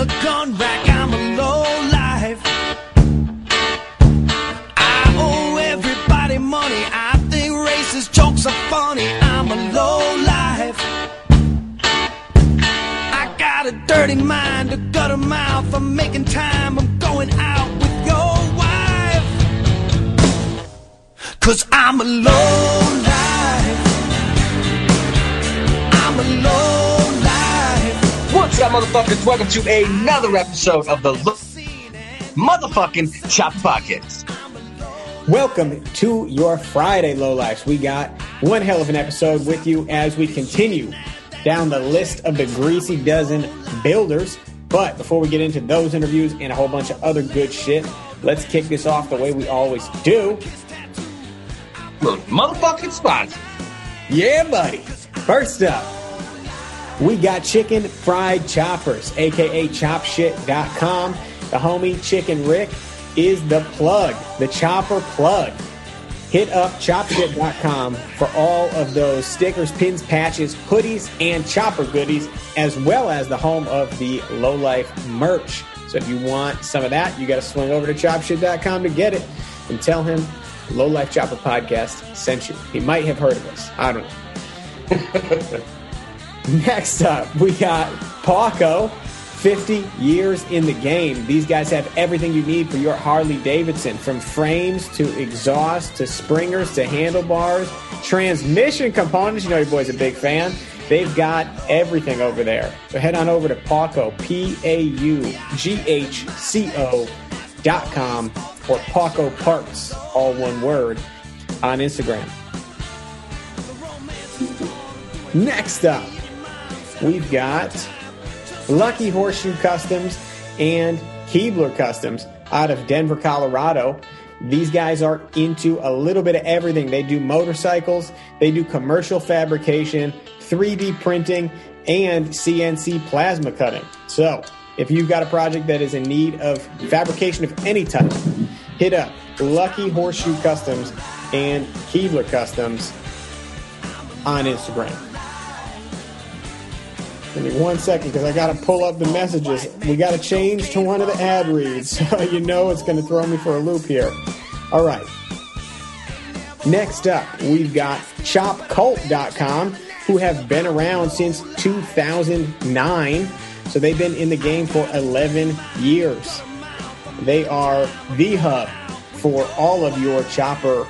a gun Welcome to another episode of the motherfucking Chop Podcast. Welcome to your Friday Lowlifes. We got one hell of an episode with you as we continue down the list of the greasy dozen builders. But before we get into those interviews and a whole bunch of other good shit, let's kick this off the way we always do. Look, motherfucking sponsor. Yeah, buddy. First up, we got Chicken Fried Choppers, aka ChopShit.com. The homie Chicken Rick is the plug, the chopper plug. Hit up ChopShit.com for all of those stickers, pins, patches, hoodies, and chopper goodies, as well as the home of the Low Life merch. So if you want some of that, you got to swing over to ChopShit.com to get it and tell him Low Life Chopper Podcast sent you. He might have heard of us. I don't know. Next up, we got Paughco, 50 years in the game. These guys have everything you need for your Harley Davidson, from frames to exhaust to springers to handlebars, transmission components. You know your boy's a big fan. They've got everything over there. So head on over to Paughco, P A U G H C O dot com, or Paughco Parts, all one word, on Instagram. Next up, we've got Lucky Horseshoe Customs and Keebler Customs out of Denver, Colorado. These guys are into a little bit of everything. They do motorcycles, they do commercial fabrication, 3D printing, and CNC plasma cutting. So, if you've got a project that is in need of fabrication of any type, hit up Lucky Horseshoe Customs and Keebler Customs on Instagram. Give me one second because I got to pull up the messages. We got to change to one of the ad reads so you know it's going to throw me for a loop here. All right. Next up, we've got ChopCult.com, who have been around since 2009. So they've been in the game for 11 years. They are the hub for all of your chopper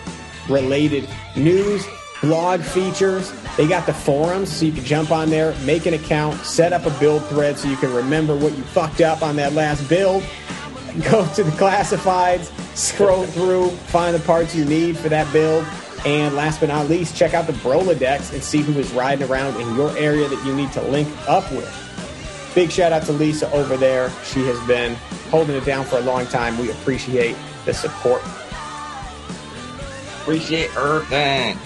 related news, blog features. They got the forums so you can jump on there, make an account, set up a build thread so you can remember what you fucked up on that last build. Go to the classifieds, scroll through, find the parts you need for that build. And last but not least, check out the Brolodex and see who is riding around in your area that you need to link up with. Big shout out to Lisa over there. She has been holding it down for a long time. We appreciate the support. Appreciate everything.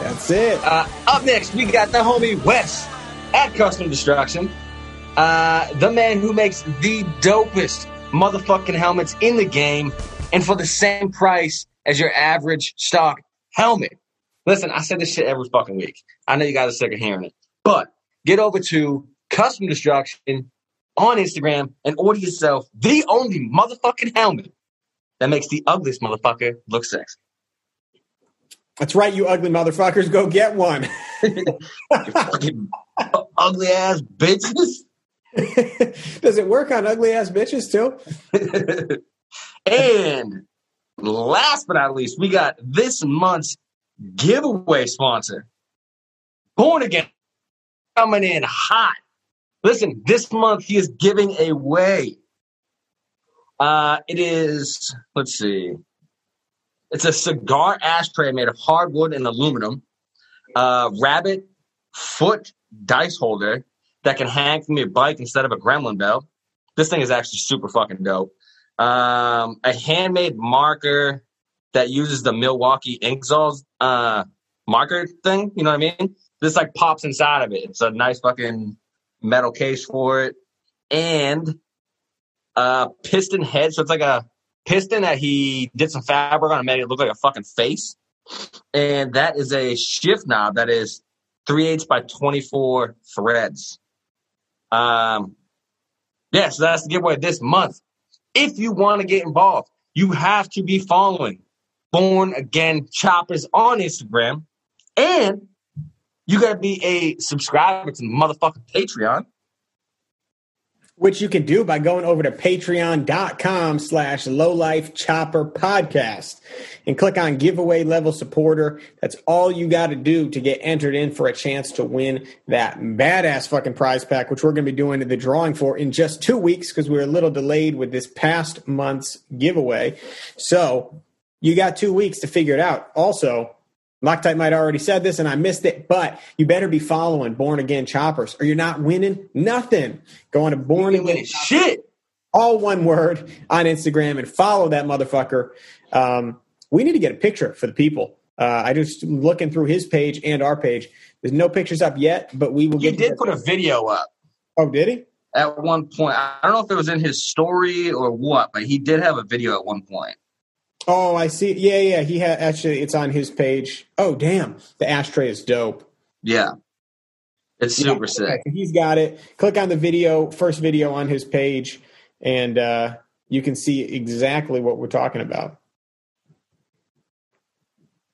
That's it. Uh, up next, we got the homie Wes at Custom Destruction. Uh, the man who makes the dopest motherfucking helmets in the game and for the same price as your average stock helmet. Listen, I said this shit every fucking week. I know you guys are sick of hearing it. But get over to Custom Destruction on Instagram and order yourself the only motherfucking helmet that makes the ugliest motherfucker look sexy. That's right, you ugly motherfuckers. Go get one. Ugly ass bitches. Does it work on ugly ass bitches too? and last but not least, we got this month's giveaway sponsor, Born Again, coming in hot. Listen, this month he is giving away. Uh, it is, let's see, it's a cigar ashtray made of hardwood and aluminum, uh, rabbit foot dice holder that can hang from your bike instead of a gremlin belt. This thing is actually super fucking dope. Um, a handmade marker that uses the Milwaukee Inkzalls uh, marker thing. You know what I mean? This like pops inside of it. It's a nice fucking metal case for it, and a piston head. So it's like a piston that he did some fabric on and made it look like a fucking face. And that is a shift knob that is three eighths by twenty four threads. Um, Yeah, so that's the giveaway this month. If you want to get involved, you have to be following Born Again Choppers on Instagram. And you got to be a subscriber to the motherfucking Patreon. Which you can do by going over to patreon.com slash lowlife chopper podcast and click on giveaway level supporter. That's all you got to do to get entered in for a chance to win that badass fucking prize pack which we're going to be doing the drawing for in just two weeks because we were a little delayed with this past month's giveaway. So you got two weeks to figure it out. Also Loctite might already said this and I missed it, but you better be following Born Again Choppers or you're not winning nothing. Going to Born Again shit. all one word on Instagram and follow that motherfucker. Um, we need to get a picture for the people. Uh, I just looking through his page and our page. There's no pictures up yet, but we will He did put a video up oh, did he? at one point. I don't know if it was in his story or what, but he did have a video at one point. Oh, I see. Yeah, yeah. He had actually. It's on his page. Oh, damn. The ashtray is dope. Yeah. It's super Yeah, sick. okay, He's got it. Click on the video, first video on his page, and uh, you can see exactly what we're talking about.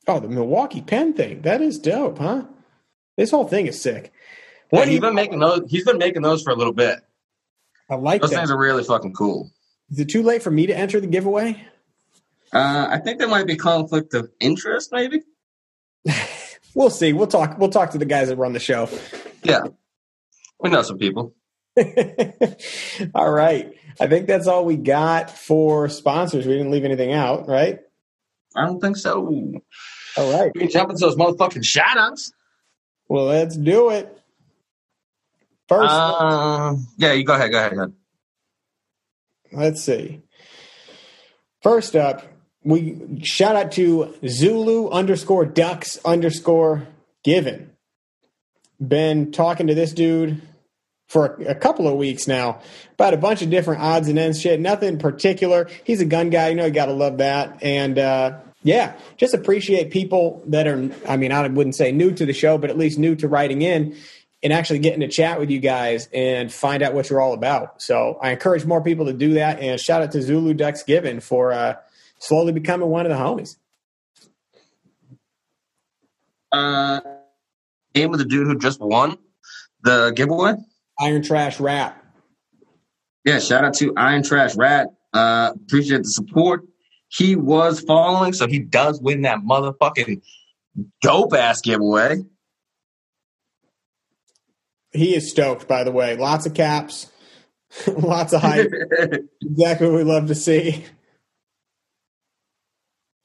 Oh, the Milwaukee pen thing. That is dope, huh? This whole thing is sick. What do he's you, been making those. He's been making those for a little bit. I like Those that. things are really fucking cool. Is it too late for me to enter the giveaway? Uh, I think there might be conflict of interest, maybe. We'll see. We'll talk. We'll talk to the guys that run the show. Yeah, we know some people. all right. I think that's all we got for sponsors. We didn't leave anything out, right? I don't think so. We All right. can jump into those motherfucking shout outs. Well, let's do it. First, Uh, yeah, you go ahead. Go ahead. Go ahead. let's see. First up, we shout out to Zulu underscore ducks underscore given. Been talking to this dude for a, couple of weeks now about a bunch of different odds and ends shit. Nothing particular. He's a gun guy. You know, you got to love that. And uh, yeah, just appreciate people that are, I mean, I wouldn't say new to the show, but at least new to writing in and actually getting to chat with you guys and find out what you're all about. So I encourage more people to do that. And shout out to Zulu Ducks Given for uh, slowly becoming one of the homies. Uh, name of the dude who just won the giveaway. Iron Trash Rap. Yeah, shout out to Iron Trash Rat. Uh, appreciate the support. He was following, so he does win that motherfucking dope ass giveaway. He is stoked, by the way. Lots of caps, lots of hype. exactly what we love to see.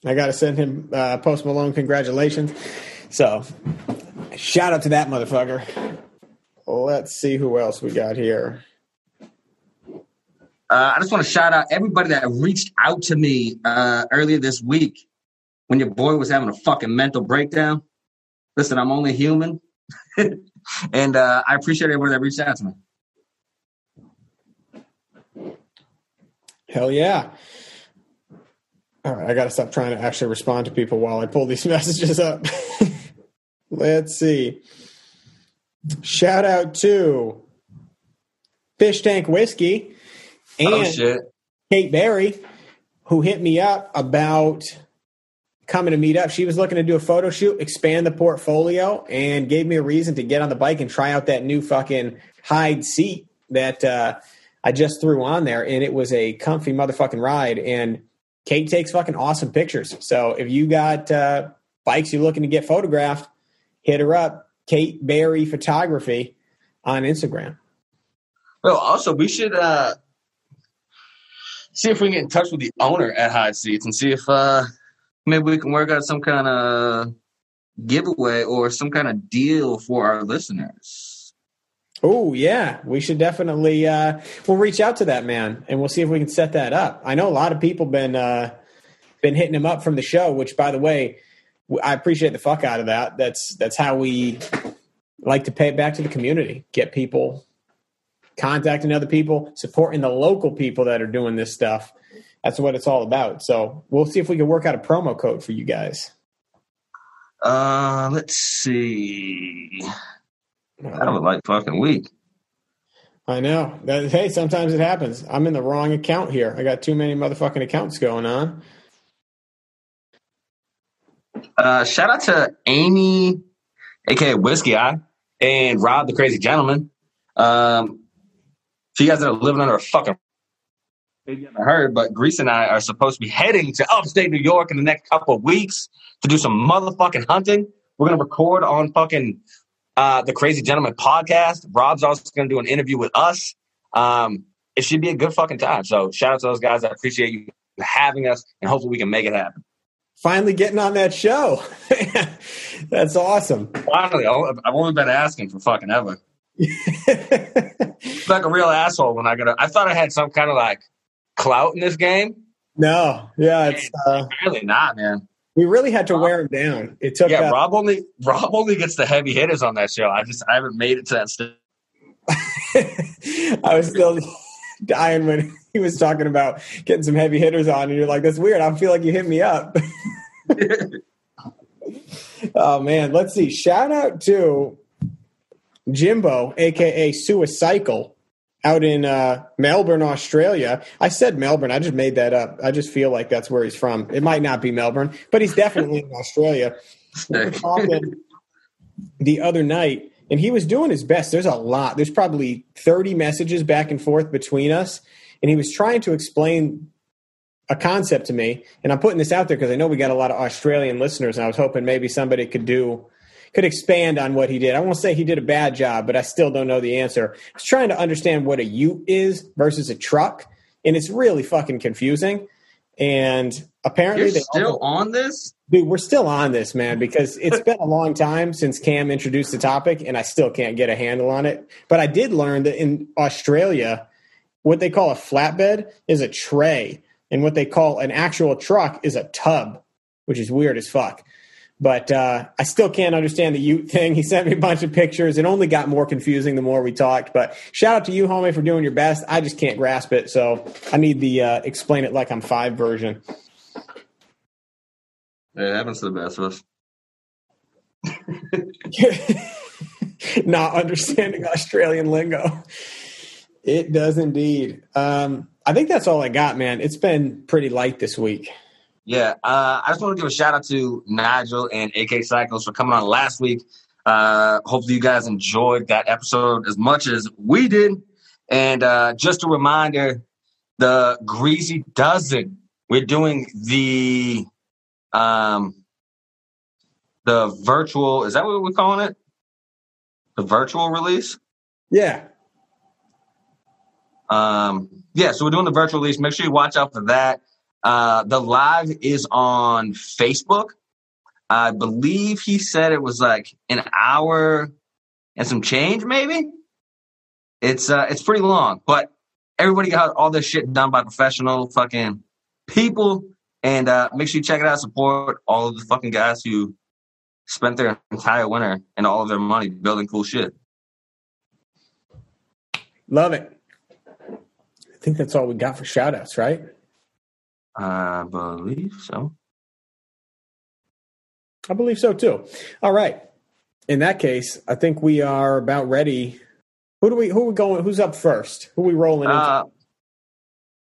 I got to send him uh, Post Malone congratulations. So, shout out to that motherfucker. Let's see who else we got here. Uh, I just want to shout out everybody that reached out to me uh, earlier this week when your boy was having a fucking mental breakdown. Listen, I'm only human, and uh, I appreciate everybody that reached out to me. Hell yeah. All right, I got to stop trying to actually respond to people while I pull these messages up. Let's see. Shout out to Fish Tank Whiskey and Oh shit! Kate Berry, who hit me up about coming to meet up. She was looking to do a photo shoot, expand the portfolio, and gave me a reason to get on the bike and try out that new fucking hide seat that uh, I just threw on there. And it was a comfy motherfucking ride. And Kate takes fucking awesome pictures. So if you got uh, bikes you're looking to get photographed, hit her up, Kate Berry Photography on Instagram. Well, also we should uh, see if we can get in touch with the owner at High Seats and see if uh, maybe we can work out some kind of giveaway or some kind of deal for our listeners. Oh yeah, we should definitely uh, we'll reach out to that man and we'll see if we can set that up. I know a lot of people been uh, been hitting him up from the show, which by the way, I appreciate the fuck out of that. That's that's how we like to pay it back to the community, get people contacting other people, supporting the local people that are doing this stuff. That's what it's all about. So we'll see if we can work out a promo code for you guys. Uh, let's see. That was like fucking week. I know. That, hey, sometimes it happens. I'm in the wrong account here. I got too many motherfucking accounts going on. Uh, shout out to Amy, aka Whiskey Eye, and Rob the Crazy Gentleman. Um, for you guys are living under a fucking maybe you haven't heard, but Grease and I are supposed to be heading to upstate New York in the next couple of weeks to do some motherfucking hunting. We're gonna record on fucking uh, the Crazy Gentleman podcast. Rob's also gonna do an interview with us. Um, it should be a good fucking time. So shout out to those guys. I appreciate you having us, and hopefully we can make it happen. Finally getting on that show. That's awesome. Finally, I've only been asking for fucking ever. like a real asshole when I got. I thought I had some kind of like clout in this game. No, yeah, it's uh, really not, man. We really had to wear him down. It took. Yeah, Rob only Rob only gets the heavy hitters on that show. I just I haven't made it to that stage. I was still dying when he was talking about getting some heavy hitters on, and you're like, "That's weird." I feel like you hit me up. oh man, let's see. Shout out to Jimbo, aka Suicycle, out in uh, Melbourne, Australia. I said Melbourne. I just made that up. I just feel like that's where he's from. It might not be Melbourne, but he's definitely in Australia. We were talking the other night, and he was doing his best. There's a lot. There's probably 30 messages back and forth between us, and he was trying to explain a concept to me. And I'm putting this out there because I know we got a lot of Australian listeners, and I was hoping maybe somebody could do could expand on what he did. I won't say he did a bad job, but I still don't know the answer. I was trying to understand what a ute is versus a truck, and it's really fucking confusing. And apparently, You're they still on this, dude. We're still on this, man, because it's been a long time since Cam introduced the topic, and I still can't get a handle on it. But I did learn that in Australia, what they call a flatbed is a tray, and what they call an actual truck is a tub, which is weird as fuck. But uh, I still can't understand the Ute thing. He sent me a bunch of pictures. It only got more confusing the more we talked. But shout out to you, homie, for doing your best. I just can't grasp it, so I need the uh, explain it like I'm five version. It happens to the best of us. Not understanding Australian lingo. It does indeed. Um, I think that's all I got, man. It's been pretty light this week. Yeah, uh, I just want to give a shout out to Nigel and AK Cycles for coming on last week. Uh, hopefully, you guys enjoyed that episode as much as we did. And uh, just a reminder the Greasy Dozen. We're doing the um, the virtual. Is that what we're calling it? The virtual release. Yeah. Um, yeah. So we're doing the virtual release. Make sure you watch out for that. Uh, the live is on Facebook. I believe he said it was like an hour and some change, maybe. It's uh, it's pretty long, but everybody got all this shit done by professional fucking people. And uh, make sure you check it out. Support all of the fucking guys who spent their entire winter and all of their money building cool shit. Love it. I think that's all we got for shout outs, right? I believe so. I believe so too. All right. In that case, I think we are about ready. Who do we? Who are we going? Who's up first? Who are we rolling into? Uh,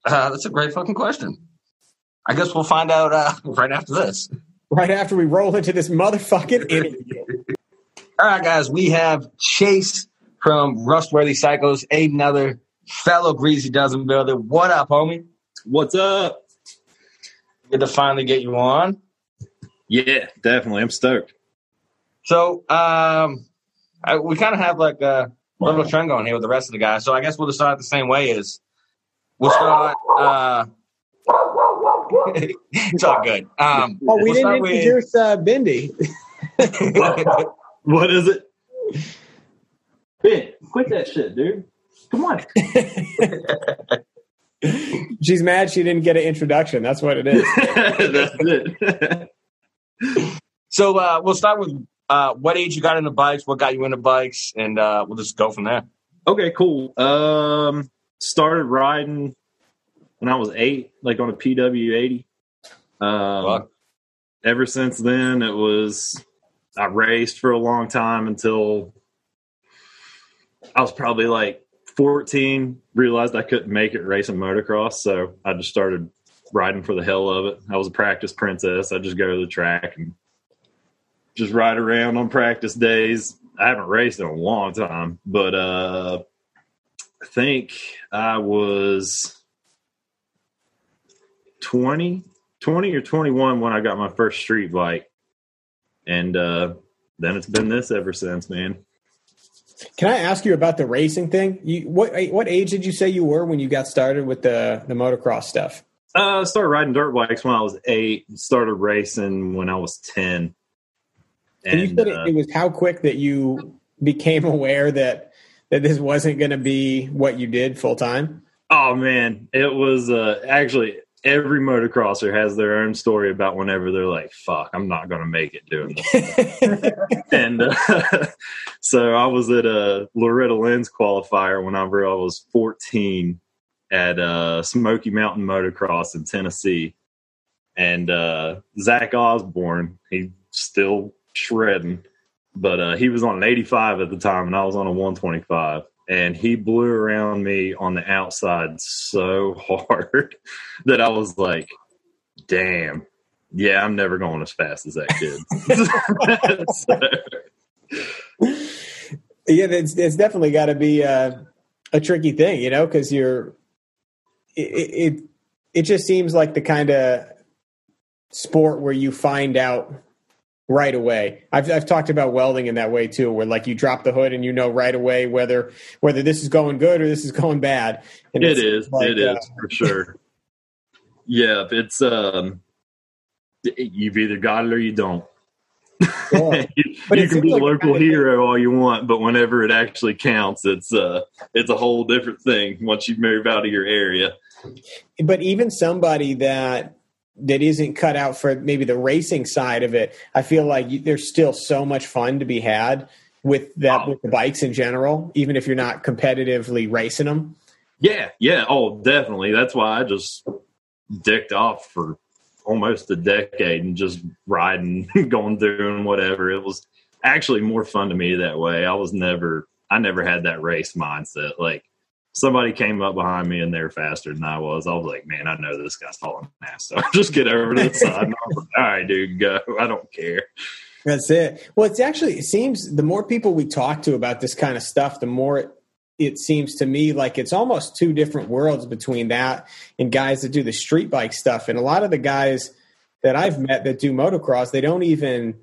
uh, that's a great fucking question. I guess we'll find out uh, right after this. Right after we roll into this motherfucking interview. All right, guys. We have Chase from Rustworthy Cycles, another fellow Greasy Dozen builder. What up, homie? What's up? Good to finally get you on. Yeah, definitely. I'm stoked. So, um, I, we kind of have like a little trend going here with the rest of the guys. So I guess we'll just start the same way. Is we'll start. Uh, it's all good. Um, oh, we we'll didn't introduce with, uh, Bindi. what is it? Ben, quit that shit, dude. Come on. She's mad she didn't get an introduction. That's what it is. That's it. so uh, we'll start with uh, what age you got into bikes, what got you into bikes, and uh, we'll just go from there. Okay, cool. Um, started riding when I was eight, like on a PW eighty. Um, ever since then, it was I raced for a long time until I was probably like 14, realized I couldn't make it racing motocross, so I just started riding for the hell of it. I was a practice princess. I just go to the track and just ride around on practice days. I haven't raced in a long time, but uh, I think I was 20, 20 or 21 when I got my first street bike. And uh, then it's been this ever since, man. Can I ask you about the racing thing? You, what what age did you say you were when you got started with the the motocross stuff? Uh, I started riding dirt bikes when I was eight. Started racing when I was ten. And, and you said uh, it, it was how quick that you became aware that that this wasn't going to be what you did full time. Oh man, it was uh, actually every motocrosser has their own story about whenever they're like, "Fuck, I'm not going to make it doing this." and uh, so I was at a Loretta Lynn's qualifier whenever I was 14 at uh, Smoky Mountain Motocross in Tennessee, and uh, Zach Osborne, he's still shredding, but uh, he was on an 85 at the time, and I was on a 125 and he blew around me on the outside so hard that I was like, damn, yeah, I'm never going as fast as that kid. yeah, it's, it's definitely got to be a, a, tricky thing, you know, because you're, it, it, it just seems like the kind of sport where you find out right away. I've I've talked about welding in that way too, where like you drop the hood and you know right away whether whether this is going good or this is going bad. And it is, like, it uh, is for sure. yeah, it's um, you've either got it or you don't. You, you can be a local hero all you want, but whenever it actually counts, it's uh, it's a whole different thing once you move out of your area. But even somebody that that isn't cut out for maybe the racing side of it. I feel like you, there's still so much fun to be had with that oh. with the bikes in general, even if you're not competitively racing them. Yeah, yeah, oh, definitely. That's why I just dicked off for almost a decade and just riding, going through and whatever. It was actually more fun to me that way. I was never, I never had that race mindset. Like somebody came up behind me and they were faster than I was. I was like, man, I know this guy's falling fast. So just get over to the side. Like, All right, dude, go. I don't care. That's it. Well, it's actually, it seems the more people we talk to about this kind of stuff, the more it, it seems to me like it's almost two different worlds between that and guys that do the street bike stuff. And a lot of the guys that I've met that do motocross, they don't even,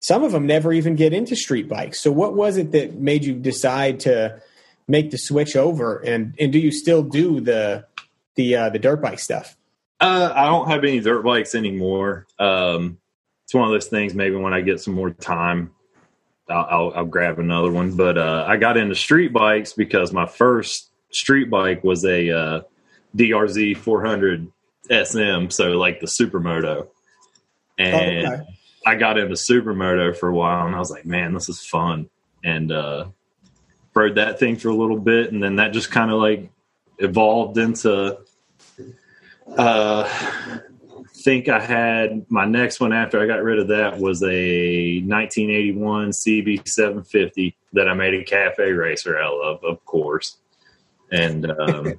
some of them never even get into street bikes. So what was it that made you decide to, make the switch over? And and do you still do the the uh, the dirt bike stuff? Uh, I don't have any dirt bikes anymore. Um, it's one of those things. Maybe when I get some more time, I'll, I'll, I'll grab another one. But uh, I got into street bikes because my first street bike was a uh, DRZ 400 SM, so like the supermoto, and oh, okay. I got into supermoto for a while, and I was like, man, this is fun. And uh, rode that thing for a little bit, and then that just kind of like evolved into. Uh, think I had my next one after I got rid of that was a 1981 CB 750 that I made a cafe racer out of, of course, and um,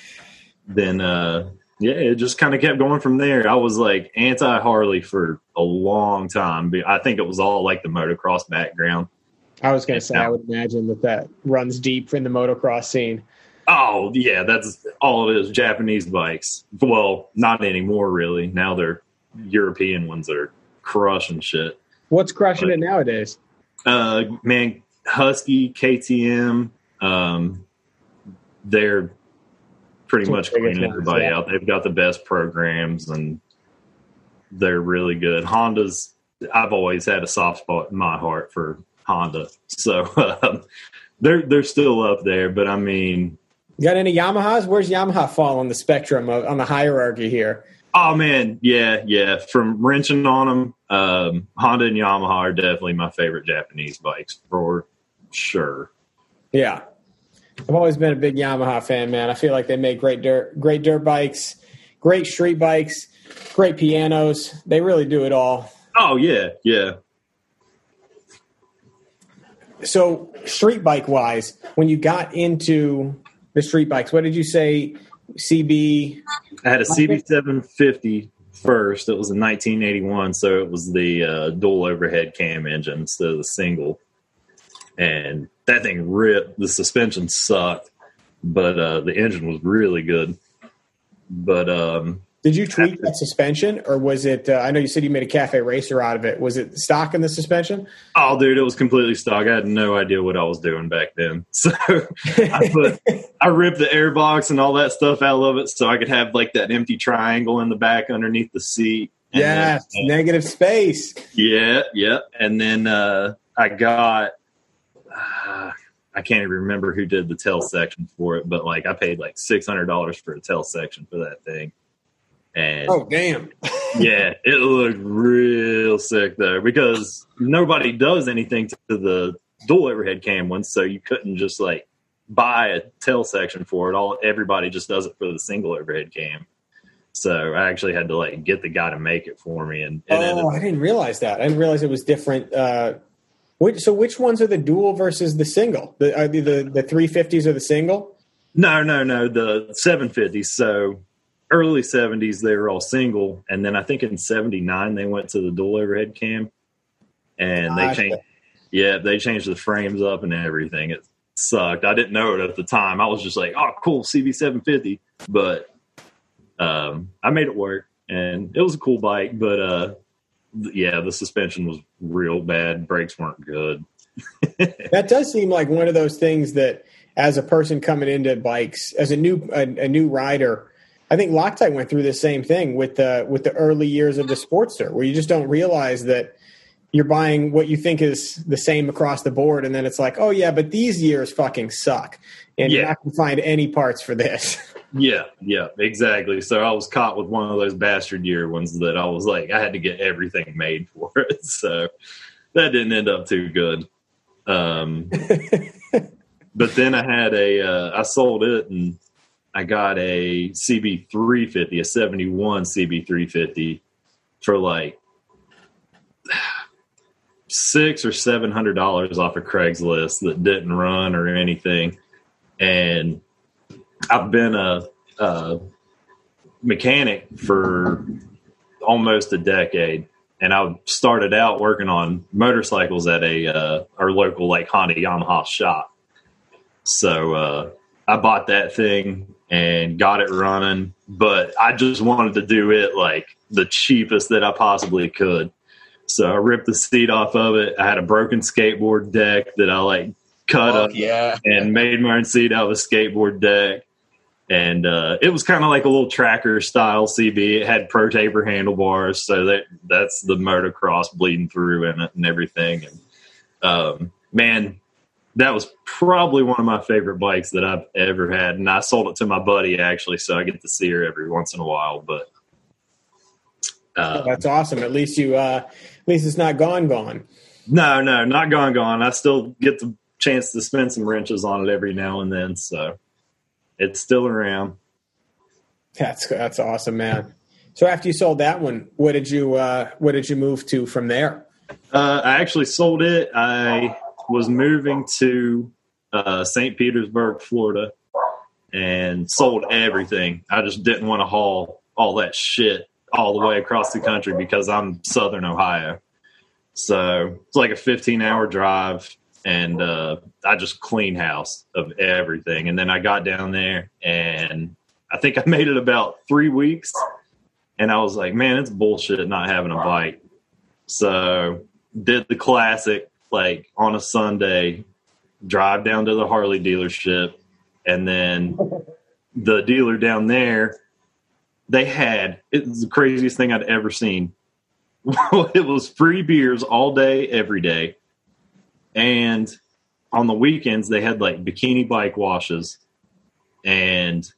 then uh, yeah, it just kind of kept going from there. I was like anti Harley for a long time. I think it was all like the motocross background. I was going to say, I would imagine that that runs deep in the motocross scene. Oh yeah, that's all it is. Japanese bikes. Well, not anymore, really. Now they're European ones that are crushing shit. What's crushing but, it nowadays? Uh, man, Husky, KTM, um, they're pretty much cleaning everybody yeah. out. They've got the best programs and they're really good. Honda's. I've always had a soft spot in my heart for Honda. So um, they're they're still up there, but I mean, got any Yamahas? Where's Yamaha fall on the spectrum of, on the hierarchy here? Oh man, yeah, yeah. From wrenching on them, um, Honda and Yamaha are definitely my favorite Japanese bikes for sure. Yeah, I've always been a big Yamaha fan, man. I feel like they make great dirt, great dirt bikes, great street bikes, great pianos. They really do it all. Oh yeah, yeah. So street bike wise, when you got into the street bikes, what did you say? CB. I had a CB 750 first. It was in 1981, so it was the uh, dual overhead cam engine instead of the single, and that thing ripped. The suspension sucked, but uh, the engine was really good. But um, did you tweak that suspension, or was it? Uh, I know you said you made a cafe racer out of it. Was it stock in the suspension? Oh, dude, it was completely stock. I had no idea what I was doing back then. So I put, I ripped the air box and all that stuff out of it, so I could have like that empty triangle in the back underneath the seat. Yeah, negative space. Yeah, yeah, and then uh, I got. Uh, I can't even remember who did the tail section for it, but like I paid like six hundred dollars for a tail section for that thing and oh damn. yeah, it looked real sick though because nobody does anything to the dual overhead cam ones, so you couldn't just like buy a tail section for it. All everybody just does it for the single overhead cam. So I actually had to like get the guy to make it for me. And, and oh, I didn't realize that. I didn't realize it was different. Uh, which, so which ones are the dual versus the single? The are the the three fifties or the single? No, no, no. The seven fifties. So early 70s they were all single. And then i think in 79 they went to the dual overhead cam and they changed yeah they changed the frames up and everything. It sucked. I didn't know it at the time. I was just like oh cool cb750 but um, i made it work. And it was a cool bike but uh, yeah the suspension was real bad. Brakes weren't good. That does seem like one of those things that as a person coming into bikes as a new a, a new rider I think Loctite went through the same thing with the with the early years of the Sportster, where you just don't realize that you're buying what you think is the same across the board, and then it's like, oh yeah, but these years fucking suck, and yeah. you're not going to find any parts for this. Yeah, yeah, exactly. So I was caught with one of those bastard year ones that I was like, I had to get everything made for it. So that didn't end up too good. Um, but then I had a, uh, I sold it and I got a CB350, a 71 CB350 for like six or seven hundred dollars off of Craigslist that didn't run or anything. And I've been a, a mechanic for almost a decade. And I started out working on motorcycles at a uh, our local like Honda Yamaha shop. So uh, I bought that thing and got it running. But I just wanted to do it like the cheapest that I possibly could. So I ripped the seat off of it. I had a broken skateboard deck that I like cut Fuck up yeah. and made my own seat out of a skateboard deck. And uh, it was kind of like a little tracker style CB. It had pro taper handlebars, so that that's the motocross bleeding through in it and everything. And um, man, that was probably one of my favorite bikes that I've ever had, and I sold it to my buddy actually, so I get to see her every once in a while. But uh, that's awesome. At least you, uh, at least it's not gone, gone. No, no, not gone, gone. I still get the chance to spin some wrenches on it every now and then, so it's still around. That's that's awesome, man. So after you sold that one, what did you uh, what did you move to from there? Uh, I actually sold it. I was moving to uh, St. Petersburg, Florida, and sold everything. I just didn't want to haul all that shit all the way across the country because I'm Southern Ohio. So it's like a 15 hour drive, and uh, I just clean house of everything. And then I got down there, and I think I made it about three weeks, and I was like, man, it's bullshit not having a bike. So did the classic like on a Sunday, drive down to the Harley dealership, and then the dealer down there, they had it was the craziest thing I'd ever seen. it was free beers all day, every day, and on the weekends they had like bikini bike washes and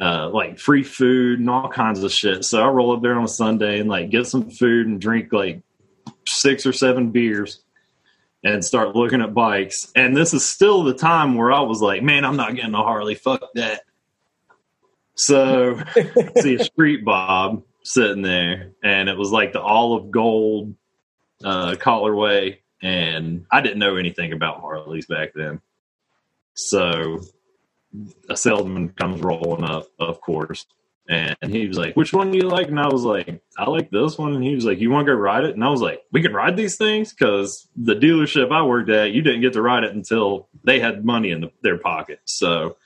uh, like free food and all kinds of shit. So I roll up there on a Sunday and like get some food and drink like six or seven beers and start looking at bikes. And this is still the time where I was like, man, I'm not getting a Harley. Fuck that. So see a street bob sitting there, and it was like the olive gold uh, colorway and I didn't know anything about Harleys back then. So a salesman comes rolling up, of course, and he was like, "Which one do you like?" And I was like, "I like this one." And he was like, "You want to go ride it?" And I was like, "We can ride these things because the dealership I worked at, you didn't get to ride it until they had money in the, their pocket." So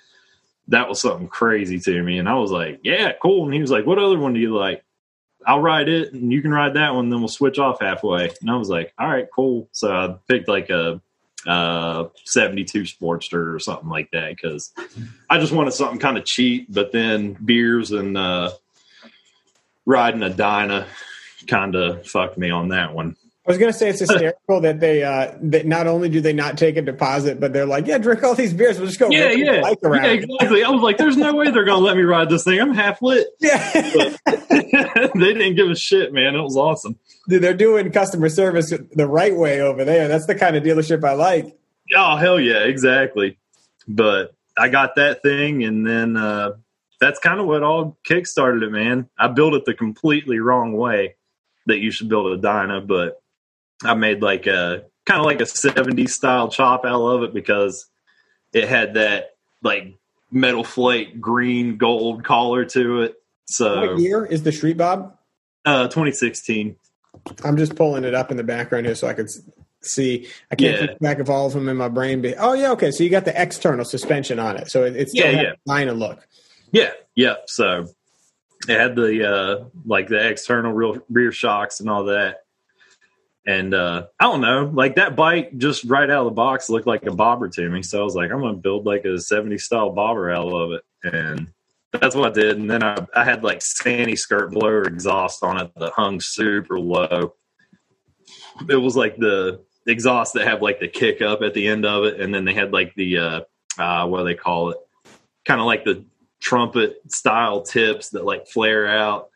that was something crazy to me, and I was like, "Yeah, cool." And he was like, "What other one do you like?" I'll ride it, and you can ride that one. Then we'll switch off halfway. And I was like, "All right, cool." So I picked like a uh 72 Sportster or something like that because I just wanted something kind of cheap, but then beers and uh riding a Dyna kind of fucked me on that one. I was gonna say it's hysterical that they uh that not only do they not take a deposit, but they're like, yeah, drink all these beers. We'll just go. Yeah, yeah, bike around. yeah, exactly. I was like, "There's no way they're gonna let me ride this thing. I'm half lit." Yeah. they didn't give a shit, man. It was awesome. Dude, they're doing customer service the right way over there. That's the kind of dealership I like. Oh hell yeah, exactly. But I got that thing, and then uh, that's kind of what all kickstarted it, man. I built it the completely wrong way that you should build a Dyna, but I made like a kind of like a 70s style chop out of it because it had that like metal flake green gold collar to it. So What year is the Street Bob? uh 2016. I'm just pulling it up in the background here so I could see. I can't Yeah. keep track of all of them in my brain. But oh yeah, okay. So you got the external suspension on it, so it, it still Yeah, yeah. a Dyna look. Yeah, yeah. So it had the uh like the external real rear shocks and all that. And uh I don't know, like that bike just right out of the box looked like a bobber to me. So I was like, I'm gonna build like a 70 style bobber out of it. And that's what I did. And then I, I had like Sandy skirt blower exhaust on it that hung super low. It was like the exhaust that had like the kick up at the end of it, and then they had like the uh uh what do they call it? Kind of like the trumpet style tips that like flare out.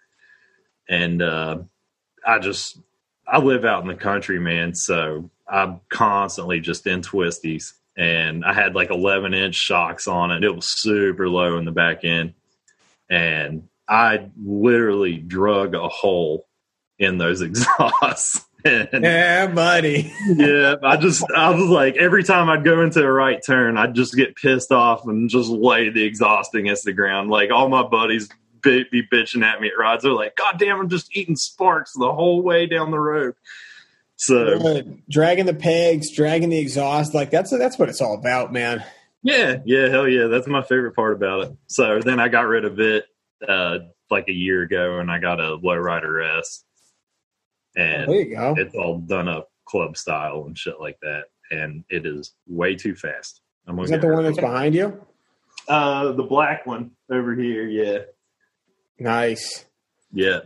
And uh I just I live out in the country, man, so I'm constantly just in twisties. And I had like 11 inch shocks on it. It was super low in the back end. And I literally drug a hole in those exhausts. and Yeah, buddy. yeah, I just I was like every time I'd go into a right turn, I'd just get pissed off and just lay the exhaust against the ground. Like all my buddies be, be bitching at me at rides. They're like, "God damn, I'm just eating sparks the whole way down the road." So. Dragging the pegs, dragging the exhaust, like that's that's what it's all about, man. yeah, yeah, hell yeah, that's my favorite part about it. So then I got rid of it uh, like a year ago, and I got a lowrider S, and There you go. it's all done up club style and shit like that, and it is way too fast. I'm Is that the one that's behind you? Uh, the black one over here. Yeah, Nice. yeah.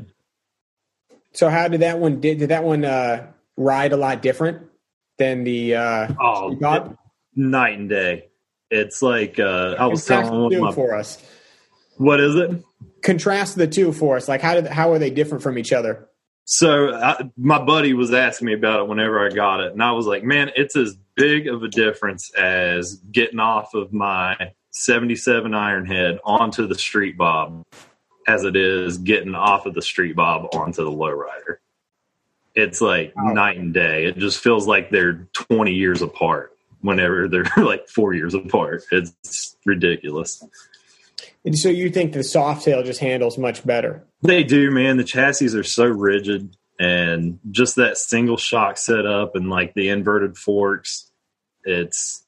So how did that one did did that one uh, ride a lot different than the uh, Oh, Bob? night and day. It's like uh, I was Contrast telling my. for us. What is it? Contrast the two for us. Like how did how are they different from each other? So I, my buddy was asking me about it whenever I got it, and I was like, "Man, it's as big of a difference as getting off of my '77 Ironhead onto the Street Bob as it is getting off of the Street Bob onto the Lowrider. It's like Wow. night and day. It just feels like they're 20 years apart. Whenever they're like four years apart, it's ridiculous. And so you think the Softail just handles much better? They do, man. The chassis are so rigid, and just that single shock setup and like the inverted forks. It's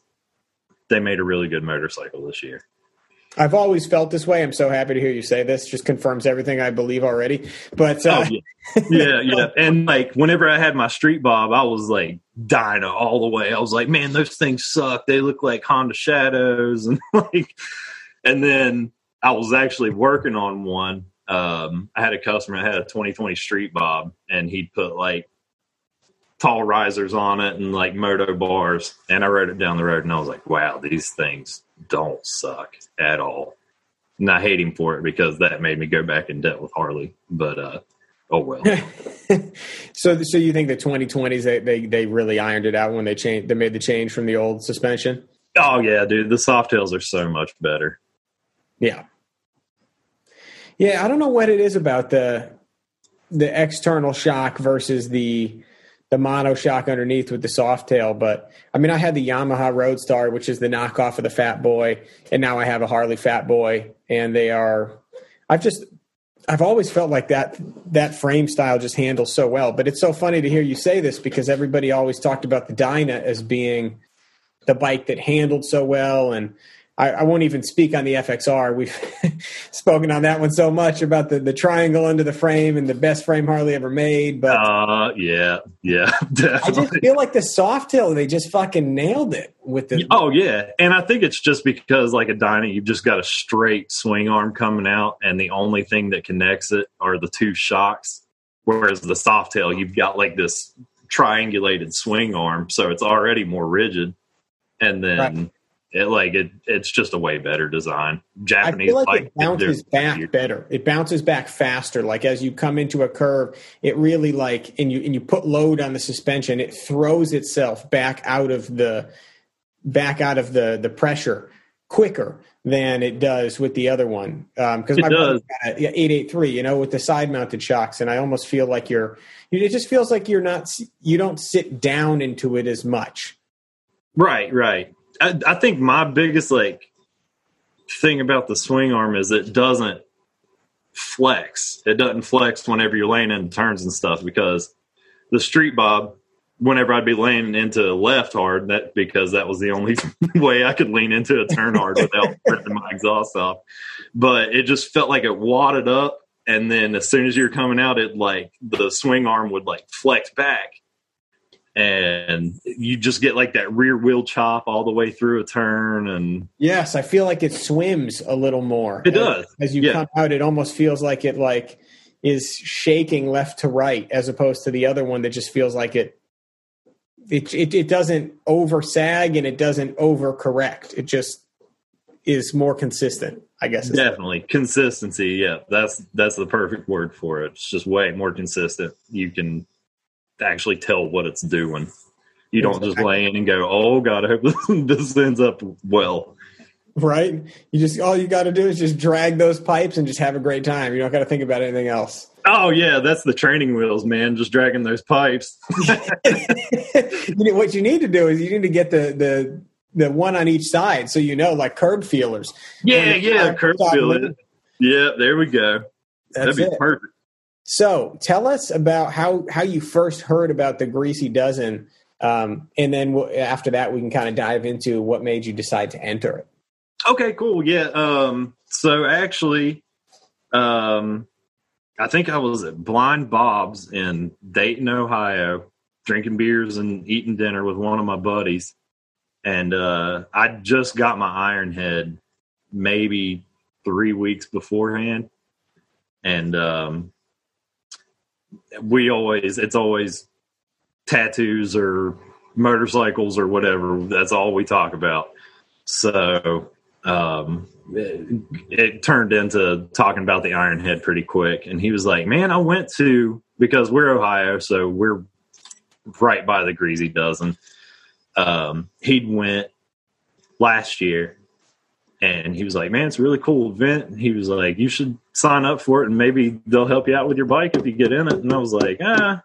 they made a really good motorcycle this year. I've always felt this way. I'm so happy to hear you say this. Just confirms everything I believe already. But uh, Oh yeah, yeah, yeah. And like whenever I had my street bob, I was like dying all the way. I was like, man, those things suck. They look like Honda Shadows, and like, and then I was actually working on one. Um, I had a customer that had a 2020 street bob, and he'd put like tall risers on it and like moto bars. And I rode it down the road, and I was like, wow, these things don't suck at all. And I hate him for it because that made me go back in debt with Harley. But uh, oh well. so so you think the 2020s they, they they really ironed it out when they changed they made the change from the old suspension? Oh yeah, dude, the Softails are so much better. Yeah. Yeah, I don't know what it is about the the external shock versus the the mono shock underneath with the Softail. But I mean, I had the Yamaha Roadstar, which is the knockoff of the Fat Boy, and now I have a Harley Fat Boy, and they are. I've just I've always felt like that that frame style just handles so well. But it's so funny to hear you say this because everybody always talked about the Dyna as being the bike that handled so well and I, I, won't even speak on the FXR. We've spoken on that one so much about the, the triangle under the frame and the best frame Harley ever made. But uh, yeah, yeah, definitely. I just feel like the Softail they just fucking nailed it with the. Oh yeah, and I think it's just because like a Dyna, you've just got a straight swing arm coming out, and the only thing that connects it are the two shocks. Whereas the Softail, you've got like this triangulated swing arm, so it's already more rigid, and then. Right it, like it, it's just a way better design. Japanese I feel like it bounces back better. It bounces back faster. Like as you come into a curve, it really like and you and you put load on the suspension, it throws itself back out of the back out of the the pressure quicker than it does with the other one. Because um, my does. got eight eight three, you know, with the side mounted shocks, and I almost feel like you're. It just feels like you're not. You don't sit down into it as much. Right, right. I, I think my biggest like thing about the swing arm is it doesn't flex. It doesn't flex whenever you're laying in turns and stuff because the street bob, whenever I'd be laying into left hard, that because that was the only way I could lean into a turn hard without ripping my exhaust off. But it just felt like it wadded up, and then as soon as you're coming out, it like the swing arm would like flex back, and you just get like that rear wheel chop all the way through a turn and yes i feel like it swims a little more. It as, does. as you yeah. come out it almost feels like it like is shaking left to right as opposed to the other one that just feels like it it it, it doesn't over sag and it doesn't over correct it just is more consistent i guess. Definitely. Consistency yeah. That's that's the perfect word for it. It's just way more consistent. You can actually tell what it's doing. You don't just lay in and go, "Oh God, I hope this ends up well." Right? You just all you got to do is just drag those pipes and just have a great time. You don't got to think about anything else. Oh yeah, that's the training wheels, man. Just dragging those pipes. what you need to do is you need to get the the the one on each side, so you know, like curb feelers. Yeah, yeah, curb feelers. Yeah, there we go. That's That'd be it. perfect. So tell us about how how you first heard about the Greasy Dozen, um, and then we'll, after that we can kind of dive into what made you decide to enter it. Okay, cool. Yeah. Um, so actually, um, I think I was at Blind Bob's in Dayton, Ohio, drinking beers and eating dinner with one of my buddies, and uh, I just got my Iron Head maybe three weeks beforehand, and um, we always it's always tattoos or motorcycles or whatever. That's all we talk about. So um, it, it, turned into talking about the Iron Head pretty quick. And he was like, "Man, I went to because we're Ohio, so we're right by the Greasy Dozen. Um, he'd went last year and he was like, "Man, it's a really cool event." And he was like, "You should sign up for it, and maybe they'll help you out with your bike if you get in it." And I was like, "Ah,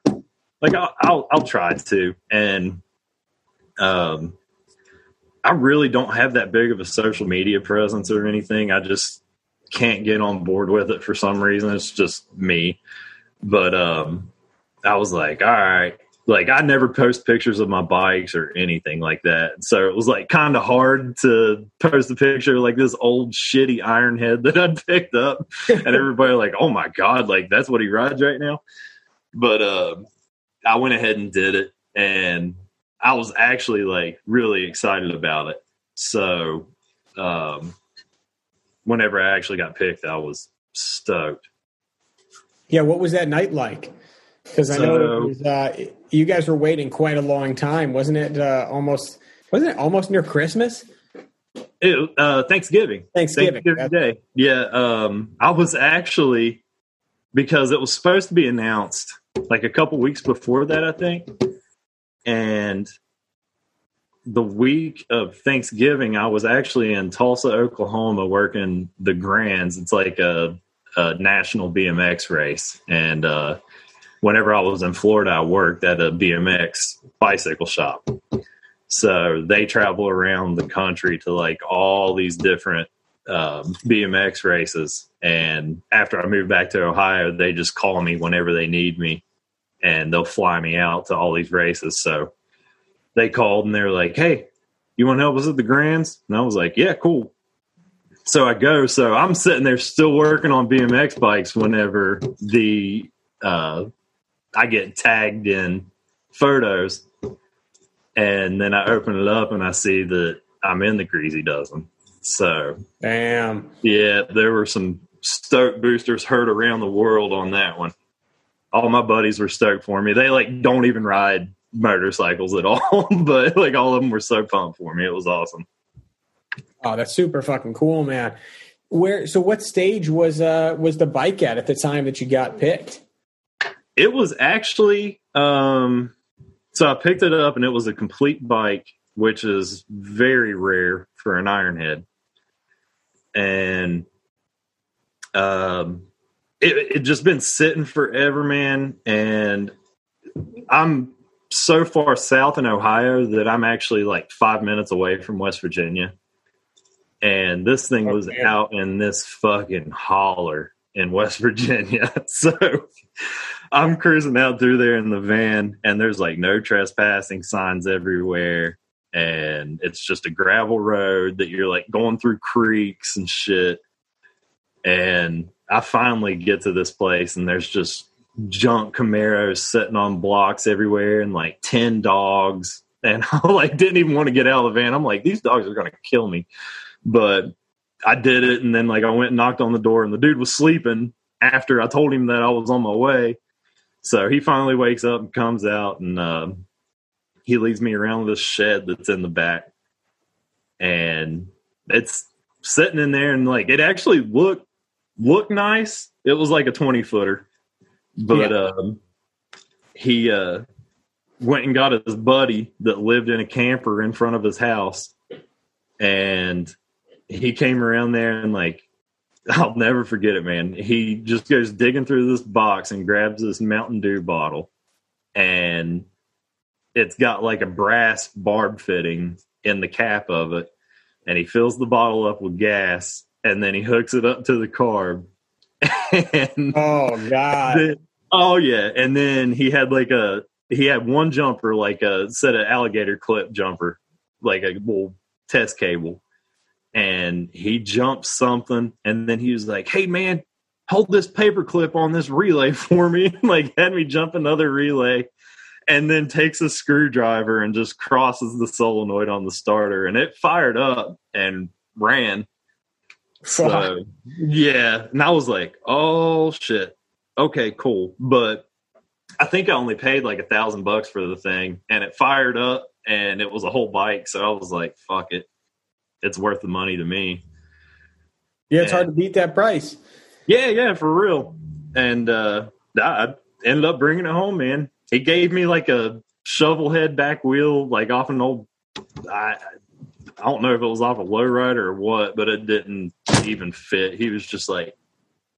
like I'll I'll, I'll try to." And um, I really don't have that big of a social media presence or anything. I just can't get on board with it for some reason. It's just me. But um, I was like, "All right." Like I never post pictures of my bikes or anything like that. So it was like kind of hard to post a picture of, like this old shitty iron head that I'd picked up and everybody like, "Oh my god, like that's what he rides right now." But uh I went ahead and did it and I was actually like really excited about it. So um whenever I actually got picked, I was stoked. Yeah, what was that night like? Because I so, know it was, uh, you guys were waiting quite a long time, wasn't it? Uh, almost wasn't it almost near Christmas? It, uh, Thanksgiving. Thanksgiving. Thanksgiving Day. Yeah. Um, I was actually because it was supposed to be announced like a couple weeks before that, I think, and the week of Thanksgiving, I was actually in Tulsa, Oklahoma, working the Grands. It's like a, a national BMX race, and uh, whenever I was in Florida, I worked at a BMX bicycle shop. So they travel around the country to like all these different um, BMX races. And after I moved back to Ohio, they just call me whenever they need me and they'll fly me out to all these races. So they called and they're like, Hey, you want to help us at the Grands? And I was like, Yeah, cool. So I go. So I'm sitting there still working on BMX bikes whenever the uh, I get tagged in photos, and then I open it up and I see that I'm in the Greasy Dozen. So, damn, yeah, there were some stoke boosters heard around the world on that one. All my buddies were stoked for me. They like don't even ride motorcycles at all, but like all of them were so pumped for me. It was awesome. Oh, that's super fucking cool, man. Where so what stage was uh was the bike at at the time that you got picked? It was actually um so I picked it up and it was a complete bike, which is very rare for an ironhead. And um it it just been sitting forever, man, and I'm so far south in Ohio that I'm actually like 5 minutes away from West Virginia and this thing was okay. out in this fucking holler in West Virginia. so I'm cruising out through there in the van, and there's like no trespassing signs everywhere. And it's just a gravel road that you're like going through creeks and shit. And I finally get to this place, and there's just junk Camaros sitting on blocks everywhere, and like 10 dogs. And I like didn't even want to get out of the van. I'm like, these dogs are going to kill me. But I did it, and then like I went and knocked on the door, and the dude was sleeping after I told him that I was on my way. So he finally wakes up and comes out, and uh, he leads me around this shed that's in the back, and it's sitting in there, and like it actually looked looked nice. It was like a twenty footer, but yeah. um, he uh, went and got his buddy that lived in a camper in front of his house, and he came around there and like I'll never forget it, man. He just goes digging through this box and grabs this Mountain Dew bottle, and it's got like a brass barb fitting in the cap of it. And he fills the bottle up with gas, and then he hooks it up to the carb. and oh god! Then, oh yeah, and then he had like a he had one jumper, like a set of alligator clip jumper, like a little test cable and he jumped something and then he was like hey man hold this paper clip on this relay for me. Like had me jump another relay and then takes a screwdriver and just crosses the solenoid on the starter and it fired up and ran. So yeah and i was like oh shit. Okay cool. But i think i only paid like a thousand bucks for the thing and it fired up and it was a whole bike so i was like fuck it it's worth the money to me. Yeah, it's and, hard to beat that price. Yeah, yeah, for real. And uh, I ended up bringing it home, man. He gave me like a shovel head back wheel, like off an old. I I don't know if it was off a lowrider or what, but it didn't even fit. He was just like,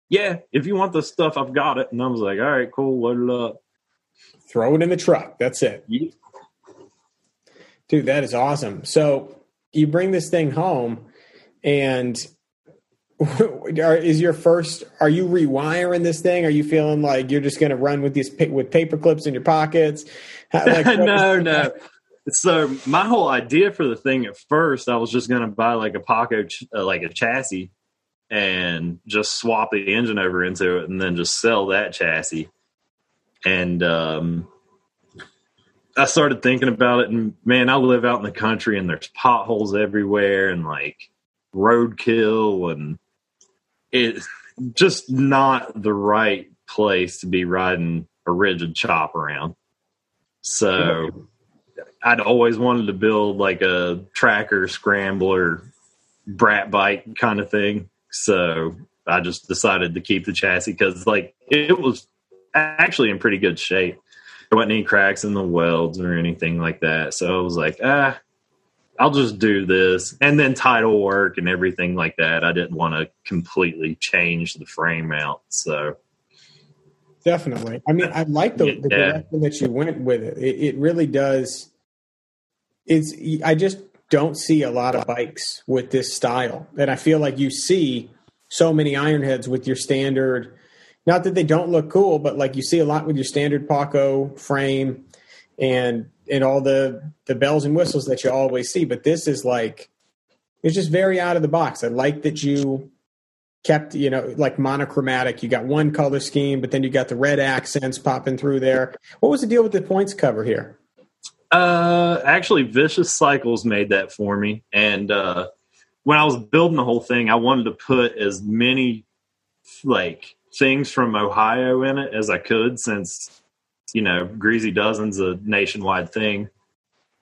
"Yeah, if you want the stuff, I've got it." And I was like, "All right, cool, load it up." Throw it in the truck. That's it. Yeah. Dude, that is awesome. So you bring this thing home and is your first are you rewiring this thing? Are you feeling like you're just going to run with these with paper clips in your pockets? Like, no. no so my whole idea for the thing at first i was just going to buy like a ch- uh, like a chassis and just swap the engine over into it and then just sell that chassis. And um I started thinking about it, and man, I live out in the country, and there's potholes everywhere, and like roadkill, and it's just not the right place to be riding a rigid chop around. So I'd always wanted to build like a tracker, scrambler, brat bike kind of thing. So I just decided to keep the chassis because like it was actually in pretty good shape there wasn't any cracks in the welds or anything like that. So I was like, ah, I'll just do this. And then title work and everything like that. I didn't want to completely change the frame out. So definitely. I mean, I like the, the Yeah. direction that you went with it. it. It really does. It's. I just don't see a lot of bikes with this style, and I feel like you see so many Ironheads with your standard. Not that they don't look cool, but like you see a lot with your standard Paughco frame, and and all the the bells and whistles that you always see. But this is like, it's just very out of the box. I like that you kept you know like monochromatic you got one color scheme but then you got the red accents popping through there what was the deal with the points cover here Uh, actually, Vicious Cycles made that for me, and uh, when I was building the whole thing, I wanted to put as many like things from Ohio in it as I could, since you know Greasy Dozen's a nationwide thing.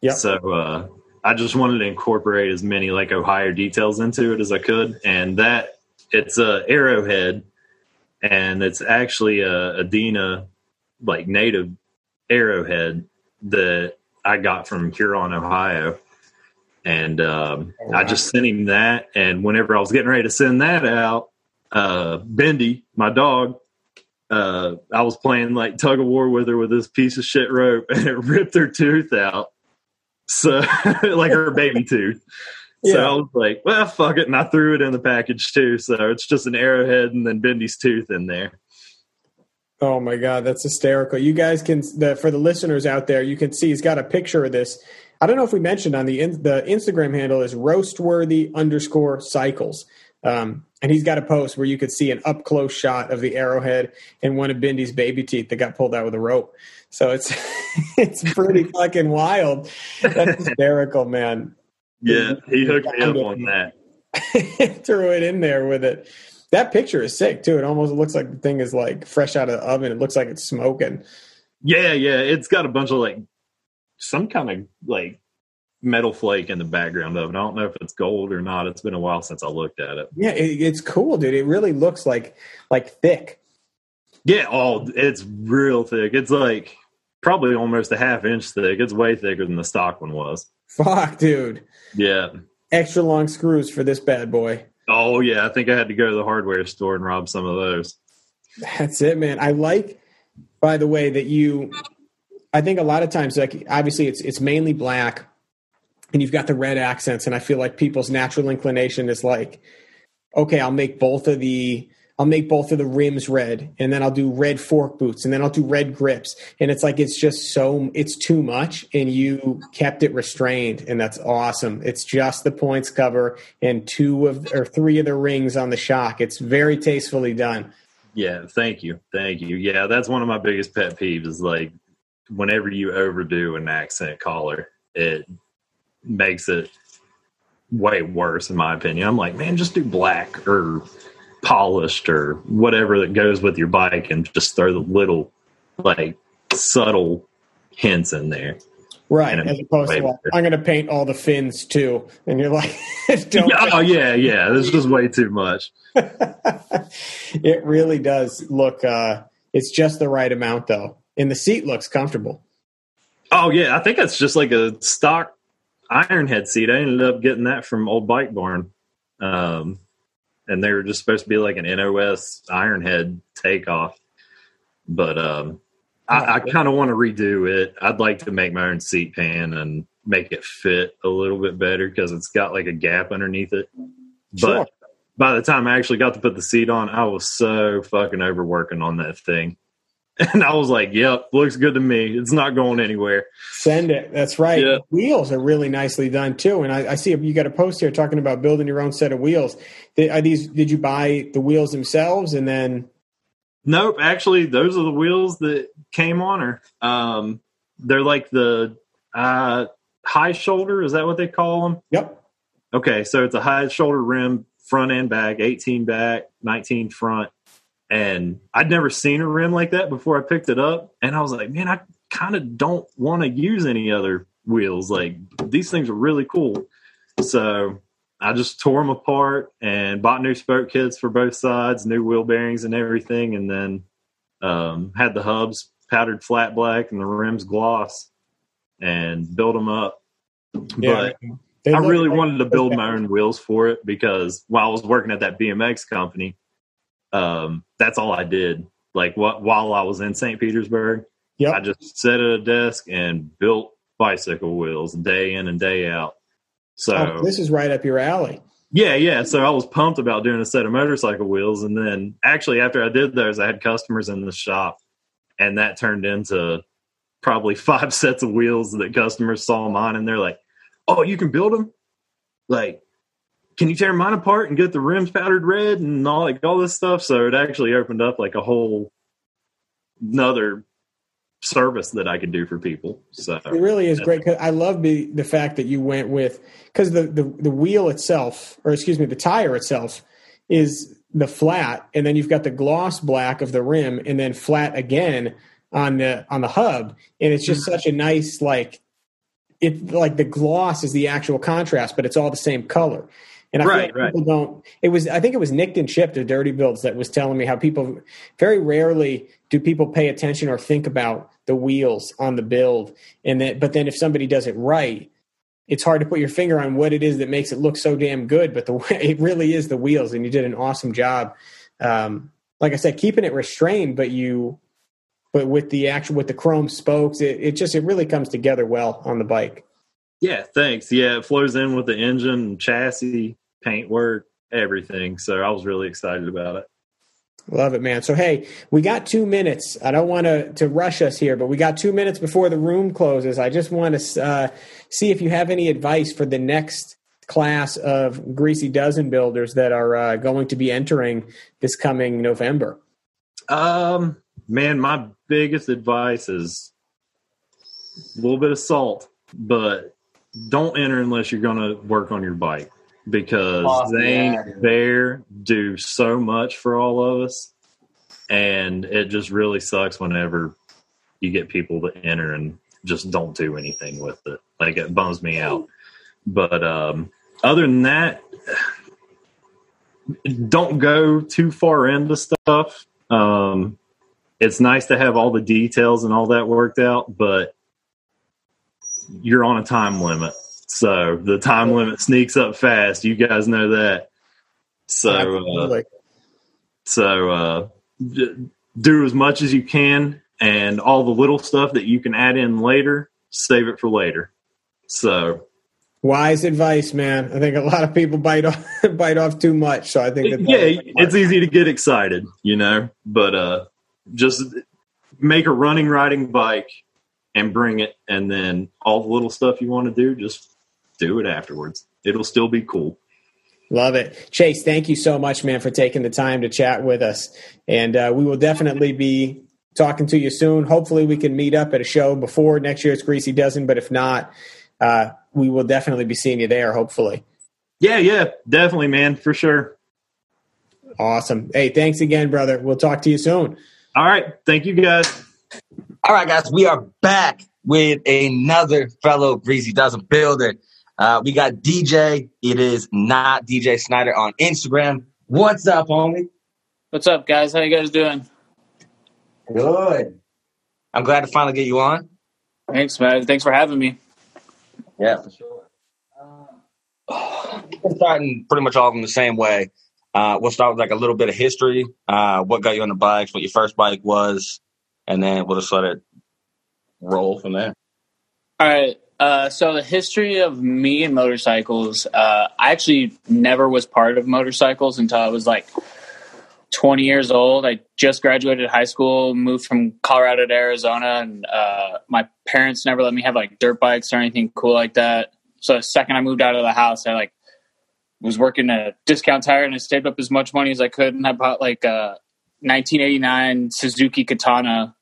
Yeah. So uh, I just wanted to incorporate as many like Ohio details into it as I could, and that it's a arrowhead, and it's actually a Adena like native arrowhead that I got from Huron, Ohio. And um, Oh, I just sent him that. And whenever I was getting ready to send that out, uh, Bendy, my dog, uh, I was playing like tug of war with her with this piece of shit rope, and it ripped her tooth out. So, like her baby tooth. So I was like, well, fuck it. And I threw it in the package too. So it's just an arrowhead and then Bendy's tooth in there. oh my god that's hysterical you guys can the for the listeners out there you can see he's got a picture of this i don't know if we mentioned on the in, the instagram handle is roastworthy underscore cycles um, and he's got a post where you could see an up close shot of the arrowhead and one of Bendy's baby teeth that got pulled out with a rope. So it's it's pretty fucking wild. That's hysterical, man. Yeah, he hooked me up on that. threw it in there with it. That picture is sick too. It almost looks like the thing is like fresh out of the oven. It looks like it's smoking. Yeah, yeah. It's got a bunch of like some kind of like metal flake in the background of it. I don't know if it's gold or not. It's been a while since I looked at it. Yeah, it, it's cool, dude. It really looks like like thick. Yeah, oh, it's real thick. It's like probably almost a half inch thick. It's way thicker than the stock one was. Fuck, dude. Yeah. Extra long screws for this bad boy. Oh yeah, I think I had to go to the hardware store and rob some of those. That's it, man. I like, by the way, that you. I think a lot of times, like obviously, it's it's mainly black, and you've got the red accents, and I feel like people's natural inclination is like, okay, I'll make both of the. I'll make both of the rims red, and then I'll do red fork boots, and then I'll do red grips, and it's like it's just so it's too much, and you kept it restrained, and that's awesome. It's just the points cover and two of or three of the rings on the shock. It's very tastefully done. Yeah, thank you. Thank you. Yeah, that's one of my biggest pet peeves is like whenever you overdo an accent collar, it makes it way worse in my opinion. I'm like, man, just do black or polished or whatever that goes with your bike and just throw the little like subtle hints in there. Right, as opposed to like. I'm going to paint all the fins too, and you're like, don't. Oh yeah, yeah. This is just way too much. it really does look. uh It's just the right amount though, and the seat looks comfortable. Oh yeah, I think that's just like a stock Ironhead seat. I ended up getting that from Old Bike Barn, um, and they were just supposed to be like an NOS Ironhead takeoff. But um, I, I kind of want to redo it. I'd like to make my own seat pan and make it fit a little bit better because it's got like a gap underneath it. But Sure. by the time I actually got to put the seat on, I was so fucking overworking on that thing. And I was like, yep, looks good to me. It's not going anywhere. Send it. That's right. Yeah. Wheels are really nicely done too, and I, I see you got a post here talking about building your own set of wheels. Are these? Did you buy the wheels themselves, and then? Nope, actually, those are the wheels that came on her. Um, they're like the uh, high shoulder. Is that what they call them? Yep. Okay, so it's a high shoulder rim, front and back, 18 back, 19 front. And I'd never seen a rim like that before I picked it up. And I was like, man, I kind of don't want to use any other wheels. Like, these things are really cool. So I just tore them apart and bought new spoke kits for both sides, new wheel bearings and everything. And then um, had the hubs powdered flat black and the rims gloss and built them up. But They I really wanted to build my own wheels for it because while I was working at that BMX company, um, that's all I did like what while I was in St. Petersburg. Yep. I just sat at a desk and built bicycle wheels day in and day out. So Oh, this is right up your alley. yeah, yeah. So I was pumped about doing a set of motorcycle wheels, and then actually after I did those, I had customers in the shop, and that turned into probably five sets of wheels that customers saw mine, and they're like, "Oh, you can build them? Like, can you tear mine apart and get the rims powdered red and all like all this stuff?" So it actually opened up like a whole another service that I could do for people. So It really is great. 'cause I love the the fact that you went with because the, the the wheel itself, or excuse me, the tire itself is the flat, and then you've got the gloss black of the rim, and then flat again on the on the hub, and it's just mm-hmm. such a nice like it like the gloss is the actual contrast, but it's all the same color. And I Right, feel like right. people don't. It was I think it was Nick and Chipped the Dirty Builds that was telling me how people very rarely do people pay attention or think about the wheels on the build, and that. But then if somebody does it right, it's hard to put your finger on what it is that makes it look so damn good. But the way it really is the wheels, and you did an awesome job. Um, like I said, keeping it restrained, but you, but with the actual with the chrome spokes, it, it just it really comes together well on the bike. Yeah, thanks. Yeah, it flows in with the engine, chassis, paintwork, everything. So I was really excited about it. Love it, man. So hey, we got two minutes. I don't want to to rush us here, but we got two minutes before the room closes. I just want to uh, see if you have any advice for the next class of greasy dozen builders that are uh, going to be entering this coming November. Um, man, my biggest advice is a little bit of salt, but don't enter unless you're going to work on your bike because Oh, yeah. and Bear do so much for all of us. And it just really sucks whenever you get people to enter and just don't do anything with it. Like it bums me out. But um, other than that, don't go too far into stuff. Um, it's nice to have all the details and all that worked out, but you're on a time limit. So the time limit sneaks up fast. You guys know that. So, uh, so uh, do as much as you can, and all the little stuff that you can add in later, save it for later. So Wise advice, man. I think a lot of people bite off bite off too much. So I think that yeah, it's easy to get excited, you know, but uh, just make a running riding bike and bring it, and then all the little stuff you want to do, just do it afterwards. It'll still be cool. Love it. Chase, thank you so much, man, for taking the time to chat with us. And uh, we will definitely be talking to you soon. Hopefully, we can meet up at a show before next year's Greasy Dozen. But if not, uh, we will definitely be seeing you there, hopefully. Yeah, yeah, definitely, man, for sure. Awesome. Hey, thanks again, brother. We'll talk to you soon. All right, thank you guys. All right, guys, we are back with another fellow Greasy Dozen builder. Uh, we got DJ. It is not DJ Snyder on Instagram. What's up, homie? What's up, guys? How you guys doing? Good. I'm glad to finally get you on. Thanks, man. Thanks for having me. Yeah, for sure. Uh, we're starting pretty much all of them the same way. Uh, we'll start with like a little bit of history, uh, what got you on the bikes, what your first bike was, and then we'll just let it roll from there. All right. Uh, so the history of me and motorcycles, uh, I actually never was part of motorcycles until I was like 20 years old. I just graduated high school, moved from Colorado to Arizona, and uh, my parents never let me have like dirt bikes or anything cool like that. So the second I moved out of the house, I like was working at a discount tire and I saved up as much money as I could, and I bought like a 1989 Suzuki Katana,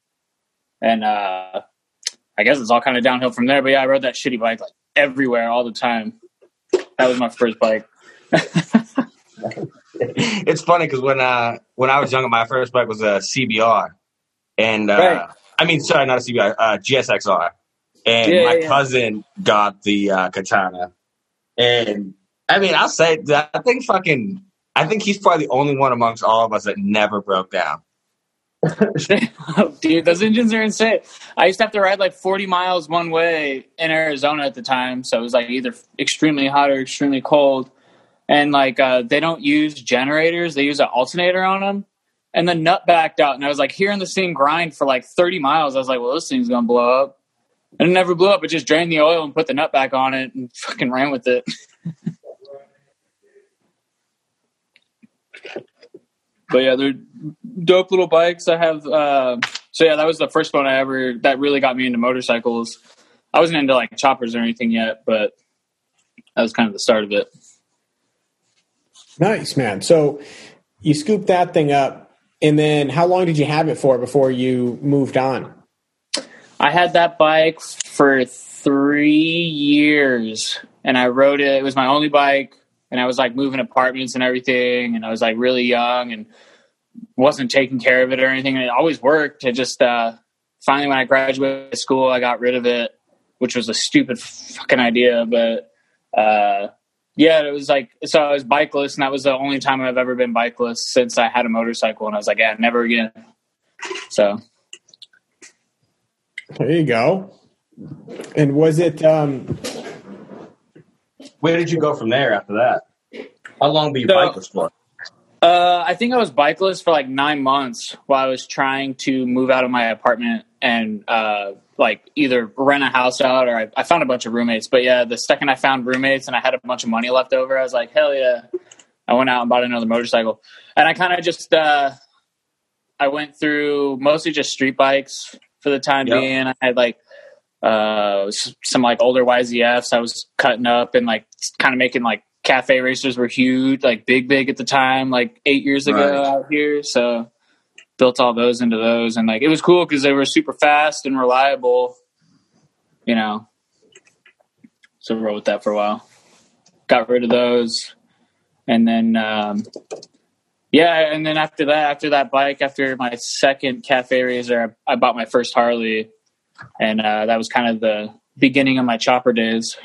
and uh, I guess it's all kind of downhill from there. But yeah, I rode that shitty bike like everywhere all the time. That was my first bike. it's funny because when uh when I was younger, my first bike was a CBR, and uh, Right. I mean, sorry, not a CBR, uh, GSXR, and Yeah, my yeah, cousin got the uh, Katana, and I mean, I'll say that I think fucking, I think he's probably the only one amongst all of us that never broke down. Dude, those engines are insane. I used to have to ride like 40 miles one way in Arizona at the time. So it was like either extremely hot or extremely cold. And like, uh, they don't use generators, they use an alternator on them. and the nut backed out, and I was like hearing this thing grind for like 30 miles. I was like, well, this thing's gonna blow up. And it never blew up. It just drained the oil and put the nut back on it and fucking ran with it. but yeah, they're dope little bikes. I have. Uh, so yeah, that was the first one I ever that really got me into motorcycles. I wasn't into like choppers or anything yet, but that was kind of the start of it. Nice, man. So you scooped that thing up, and then how long did you have it for before you moved on? I had that bike for three years, and I rode it. It was my only bike, and I was like moving apartments and everything, and I was like really young and wasn't taking care of it or anything. And it always worked. It just uh, finally, when I graduated school, I got rid of it, which was a stupid fucking idea, but. Uh, yeah, it was like so I was bikeless, and that was the only time I've ever been bikeless since I had a motorcycle, and I was like, yeah, never again. So there you go. And was it? um Where did you go from there after that? How long were you so, bikeless for? Uh, I think I was bikeless for like nine months while I was trying to move out of my apartment and uh, like either rent a house out or I, I, found a bunch of roommates. But yeah, the second I found roommates and I had a bunch of money left over, I was like, hell yeah. I went out and bought another motorcycle. And I kind of just, uh, I went through mostly just street bikes for the time yep. being. I had like, uh, some like older YZFs I was cutting up and like kind of making like cafe racers were huge, like big, big at the time, like eight years ago right. out here. So built all those into those, and like it was cool because they were super fast and reliable. You know, so rode with that for a while. Got rid of those, and then um, yeah, and then after that, after that bike, after my second cafe racer, I, I bought my first Harley, and uh, that was kind of the beginning of my chopper days.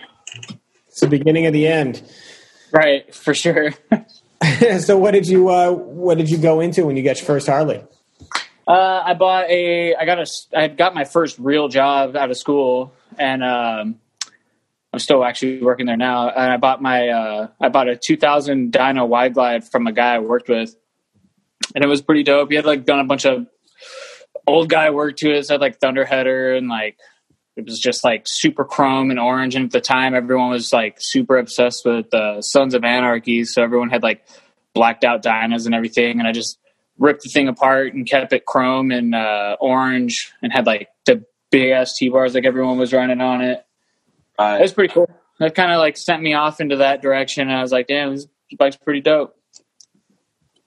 It's the beginning of the end, right? For sure. so, what did you uh, what did you go into when you got your first Harley? Uh, I bought a. I got a. I got my first real job out of school, and um, I'm still actually working there now. And I bought my. Uh, I bought a 2000 Dyna Wide Glide from a guy I worked with, and it was pretty dope. He had like done a bunch of old guy work to it. So had like Thunderheader and like it was just like super chrome and orange. And at the time, everyone was like super obsessed with uh, Sons of Anarchy, so everyone had like blacked out Dynas and everything. And I just ripped the thing apart and kept it chrome and uh, orange and had like the big ass T bars like everyone was running on it. Right. It was pretty cool. That kind of like sent me off into that direction. I was like, damn, this bike's pretty dope.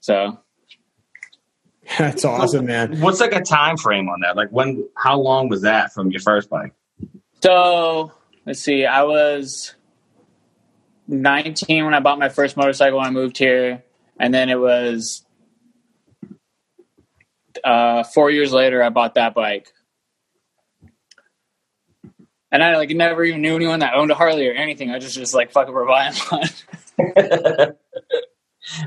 So that's awesome, man. What's like a time frame on that? Like when? How long was that from your first bike? So let's see. I was 19 when I bought my first motorcycle when I moved here, and then it was uh, four years later, I bought that bike. And I like never even knew anyone that owned a Harley or anything. I just just like fuck it, we're buying one.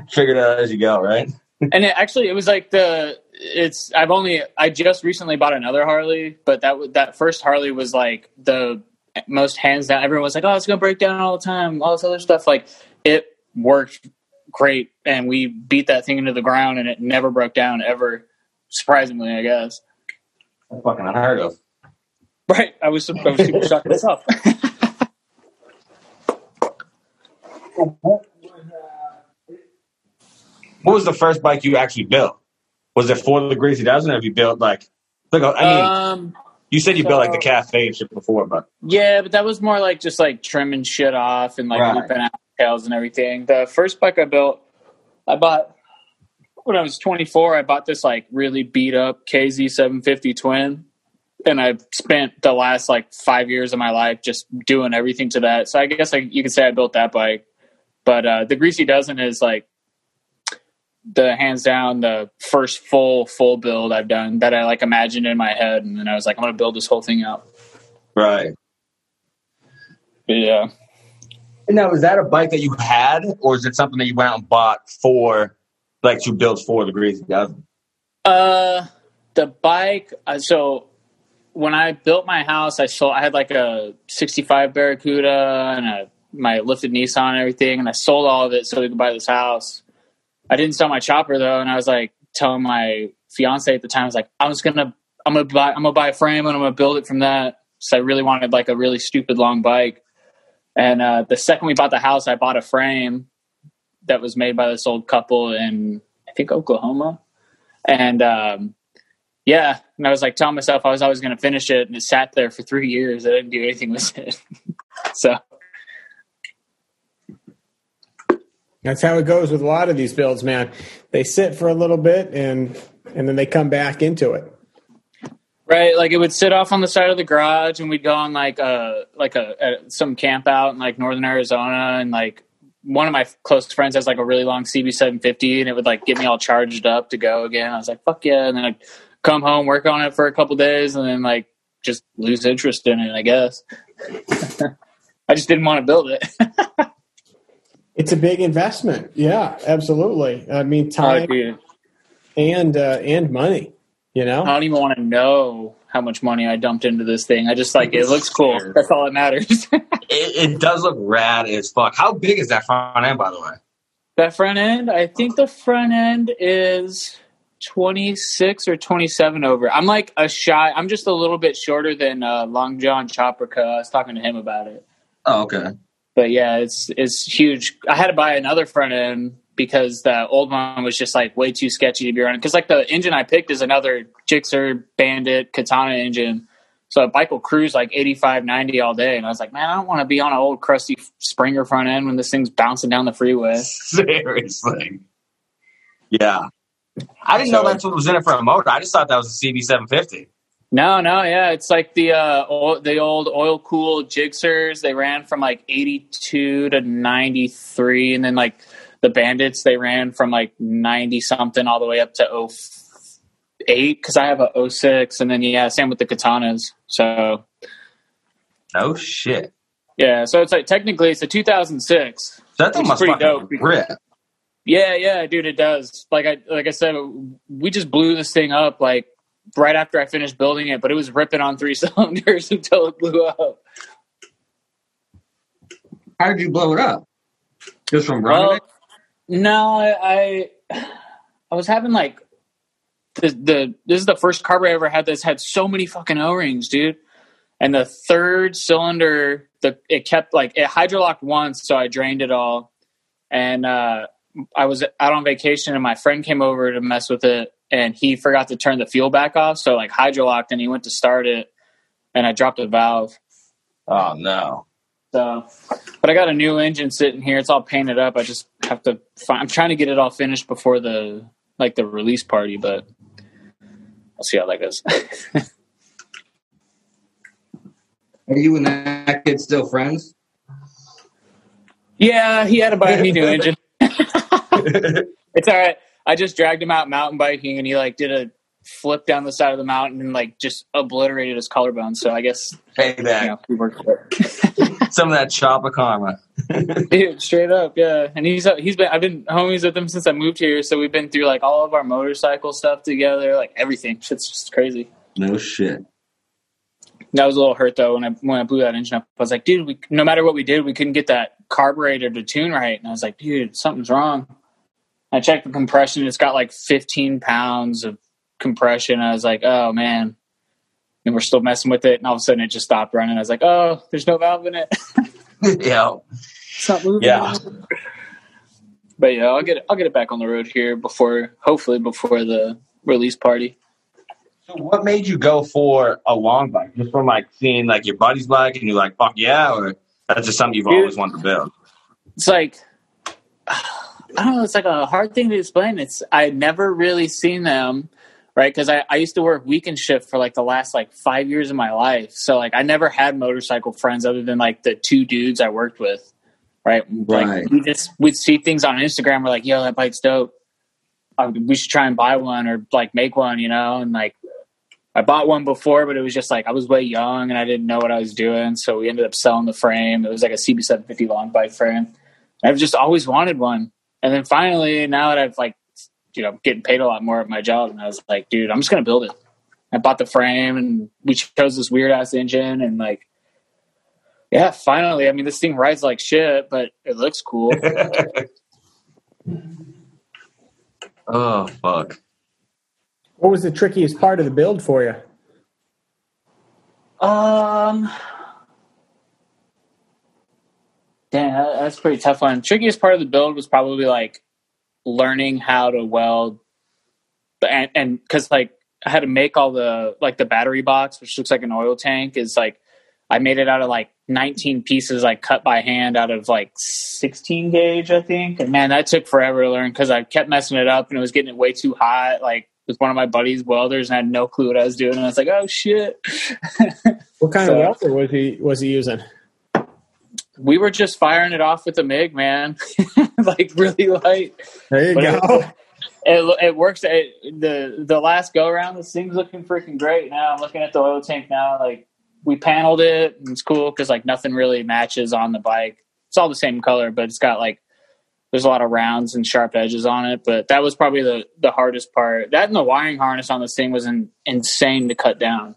Figured it out as you go, right? And it actually it was like the it's I've only I just recently bought another Harley, but that that first Harley was like the most hands down. Everyone was like, "Oh, it's gonna break down all the time." All this other stuff, like it worked great, and we beat that thing into the ground, and it never broke down ever surprisingly, I guess. fucking unheard of. Right. I was, I was super shocked myself. what was the first bike you actually built? Was it for the Greasy Dozen, or have you built like? Look, I mean, um, you said you so, built like the cafe and shit before, but yeah, but that was more like just like trimming shit off and like right. looping out tails and everything. The first bike I built, I bought when I was 24, I bought this like really beat up KZ 750 twin. And I've spent the last like five years of my life just doing everything to that. So I guess like you could say I built that bike. But uh, the Greasy Dozen is like the hands down the first full full build I've done that I like imagined in my head, and then I was like, I'm gonna build this whole thing out. Right. But yeah. Now, is that a bike that you had, or is it something that you went out and bought for like to build four the Greasy Dozen? Uh, the bike. Uh, so when I built my house, I sold. I had like a '65 Barracuda and a my lifted Nissan and everything, and I sold all of it so we could buy this house. I didn't sell my chopper though, and I was like, telling my fiance at the time, I was like, I was gonna, I'm gonna buy, I'm gonna buy a frame and I'm gonna build it from that. So I really wanted like a really stupid long bike. And uh, the second we bought the house, I bought a frame that was made by this old couple in I think Oklahoma. And um, yeah, and I was like telling myself I was always going to finish it, and it sat there for three years. I didn't do anything with it. so That's how it goes with a lot of these builds, man. They sit for a little bit and and then they come back into it. Right, like it would sit off on the side of the garage, and we'd go on like a like uh, a, a some camp out in like northern Arizona, and like one of my close friends has like a really long CB750, and it would like get me all charged up to go again. I was like, "Fuck yeah!" And then I'd come home, work on it for a couple days, and then like just lose interest in it. I guess I just didn't want to build it. It's a big investment. Yeah, absolutely. I mean, time Oh, and uh, and money. You know, I don't even want to know how much money I dumped into this thing. I just like it looks cool. That's all that matters. It, it does look rad as fuck. How big is that front end, by the way? that front end, I think the front end is 26 or 27 over. I'm like a shy, I'm just a little bit shorter than uh, Long John Chopperca. I was talking to him about it. Oh, okay. But yeah, it's it's huge. I had to buy another front end because the old one was just like way too sketchy to be running. Because like the engine I picked is another Gixxer Bandit Katana engine. So a bike will cruise like 85, 90 all day. And I was like, man, I don't want to be on an old crusty Springer front end when this thing's bouncing down the freeway. Seriously. Yeah. I didn't know So- that's what was in it for a motor. I just thought that was a CB750. No, no, yeah, it's like the uh, the old oil cool Gixxers. They ran from like eighty two to ninety three, and then like the Bandits, they ran from like ninety something all the way up to 08 because I have a 06, and then yeah, same with the Katanas. So oh shit. yeah, so it's like technically it's a two thousand six. That thing must pretty dope. rip. Yeah, yeah, dude, it does. Like I like I said, we just blew this thing up like right after I finished building it, but it was ripping on three cylinders until it blew up. How did you blow it up? Just from running Well, no, I, I I was having like the the this is the first carburetor I ever had that's had so many fucking O rings, dude. And the third cylinder, the it kept like it hydrolocked once, so I drained it all. And uh, I was out on vacation, and my friend came over to mess with it, and he forgot to turn the fuel back off, so like hydrolocked, and he went to start it, and I dropped a valve. Oh no. So, but I got a new engine sitting here. It's all painted up. I just have to. Find, I'm trying to get it all finished before the like the release party, but I'll see how that goes. Are you and that kid still friends? yeah, he had to buy a new engine. it's all right. I just dragged him out mountain biking, and he like did a flip down the side of the mountain and like just obliterated his collarbone. So I guess Payback. you know he worked for it. Some of that chopper karma. Dude, straight up, yeah. And he's uh, he's been I've been homies with him since I moved here, so we've been through like all of our motorcycle stuff together, like everything. Shit's just crazy. No shit. That was a little hurt though when I when I blew that engine up. I was like, dude, we, no matter what we did, we couldn't get that carburetor to tune right. And I was like, dude, something's wrong. I checked the compression; it's got like 15 pounds of compression. I was like, oh man. And we're still messing with it, and all of a sudden it just stopped running. I was like, oh, there's no valve in it. yeah. It's not moving. Yeah. But yeah, I'll get it, I'll get it back on the road here before, hopefully before the release party. So what made you go for a long bike? Just from like seeing like your buddy's bike and you're like, fuck yeah, or that's just something you've Dude. always wanted to build? It's like I don't know. It's like a hard thing to explain. It's I had never really seen them, right? Because I, I used to work weekend shift for like the last like five years of my life. So like I never had motorcycle friends other than like the two dudes I worked with, right? Right. Like we just we'd see things on Instagram. We're like, yo, that bike's dope. Uh, we should try and buy one or like make one, you know? And like I bought one before, but it was just like I was way young and I didn't know what I was doing. So we ended up selling the frame. It was like a CB750 long bike frame. I've just always wanted one. And then finally, now that I've like, you know, getting paid a lot more at my job, and I was like, dude, I'm just gonna build it. I bought the frame, and we chose this weird ass engine, and like, yeah, finally. I mean, this thing rides like shit, but it looks cool. oh fuck. What was the trickiest part of the build for you? Um, damn, that's a pretty tough one. Trickiest part of the build was probably like learning how to weld, and and because like I had to make all the like the battery box, which looks like an oil tank, is like I made it out of like 19 pieces, like cut by hand out of like 16 gauge, I think. And man, that took forever to learn because I kept messing it up and it was getting it way too hot. Like with one of my buddies welders and I had no clue what I was doing. And I was like, oh shit. What kind So- of welder was he was he using? We were just firing it off with the MIG, man. like really light. There you But go. It, it works. It, the the last go around, this thing's looking freaking great. Now I'm looking at the oil tank now. Like we paneled it, and it's cool because like nothing really matches on the bike. It's all the same color, but it's got like there's a lot of rounds and sharp edges on it. But that was probably the the hardest part. That and the wiring harness on this thing was in, insane to cut down.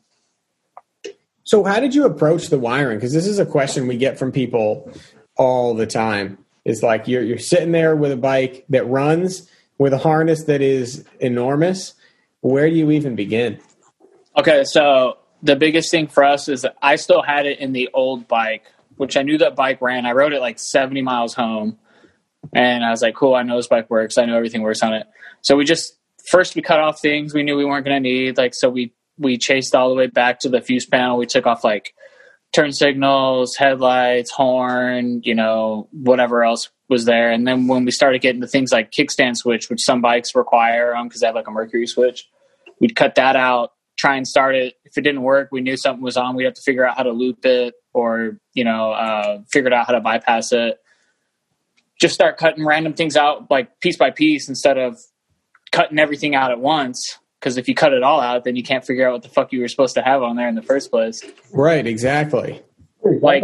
So, how did you approach the wiring? Because this is a question we get from people all the time. It's like you're you're sitting there with a bike that runs with a harness that is enormous. Where do you even begin? Okay, so the biggest thing for us is that I still had it in the old bike, which I knew that bike ran. I rode it like 70 miles home. And I was like, cool, I know this bike works. I know everything works on it. So we just first we cut off things we knew we weren't going to need. Like, so we we chased all the way back to the fuse panel. We took off like turn signals, headlights, horn, you know, whatever else was there. And then when we started getting to things like kickstand switch, which some bikes require because they have like a mercury switch, we'd cut that out, try and start it. If it didn't work, we knew something was on. We'd have to figure out how to loop it or, you know, uh, figured out how to bypass it. Just start cutting random things out like piece by piece instead of cutting everything out at once. Because if you cut it all out, then you can't figure out what the fuck you were supposed to have on there in the first place. Right, exactly. Like,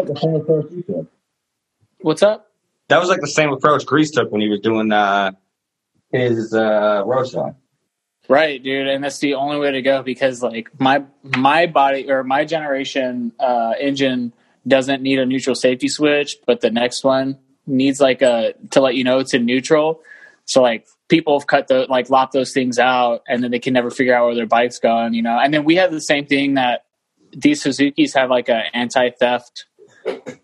what's up? That was like the same approach Grease took when he was doing uh, his uh, roadside. Right, dude, and that's the only way to go because like my my body or my generation uh, engine doesn't need a neutral safety switch, but the next one needs like a to let you know it's in neutral. So like people have cut the like lopped those things out, and then they can never figure out where their bike's gone, you know. And then we have the same thing that these Suzuki's have like a anti theft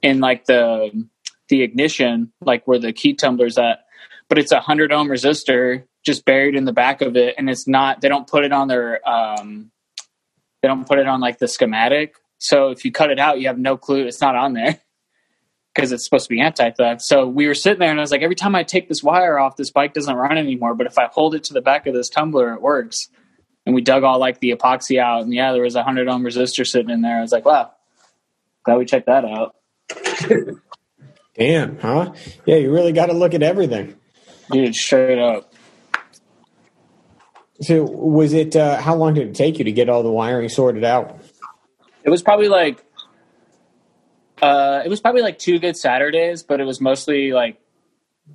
in like the the ignition, like where the key tumbler's at, but it's a hundred ohm resistor just buried in the back of it, and it's not. They don't put it on their. Um, they don't put it on like the schematic. So if you cut it out, you have no clue it's not on there because it's supposed to be anti theft. So we were sitting there, and I was like, every time I take this wire off, this bike doesn't run anymore. But if I hold it to the back of this tumbler, it works. And we dug all like the epoxy out, and yeah, there was a hundred ohm resistor sitting in there. I was like, wow, glad we checked that out, Damn, huh? Yeah, you really got to look at everything. dude. Straight up. So, was it? Uh, how long did it take you to get all the wiring sorted out? It was probably like uh it was probably like two good Saturdays, but it was mostly like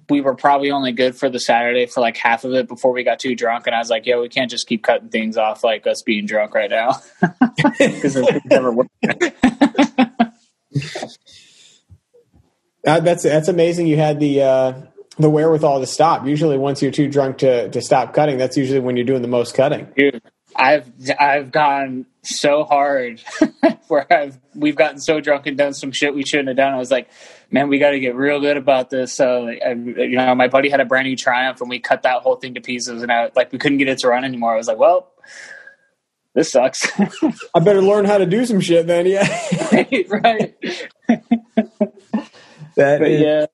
we were probably only good for the Saturday for like half of it before we got too drunk and I was like, "Yo, we can't just keep cutting things off like us being drunk right now." Cuz it never worked. Uh, that's that's amazing. You had the uh, the wherewithal to stop. Usually, once you're too drunk to to stop cutting, that's usually when you're doing the most cutting. Dude, I've I've gone so hard where I've we've gotten so drunk and done some shit we shouldn't have done. I was like, man, we got to get real good about this. So, I, you know, my buddy had a brand new Triumph, and we cut that whole thing to pieces, and I like we couldn't get it to run anymore. I was like, well, this sucks. I better learn how to do some shit then. Yeah, right. that But is, yeah.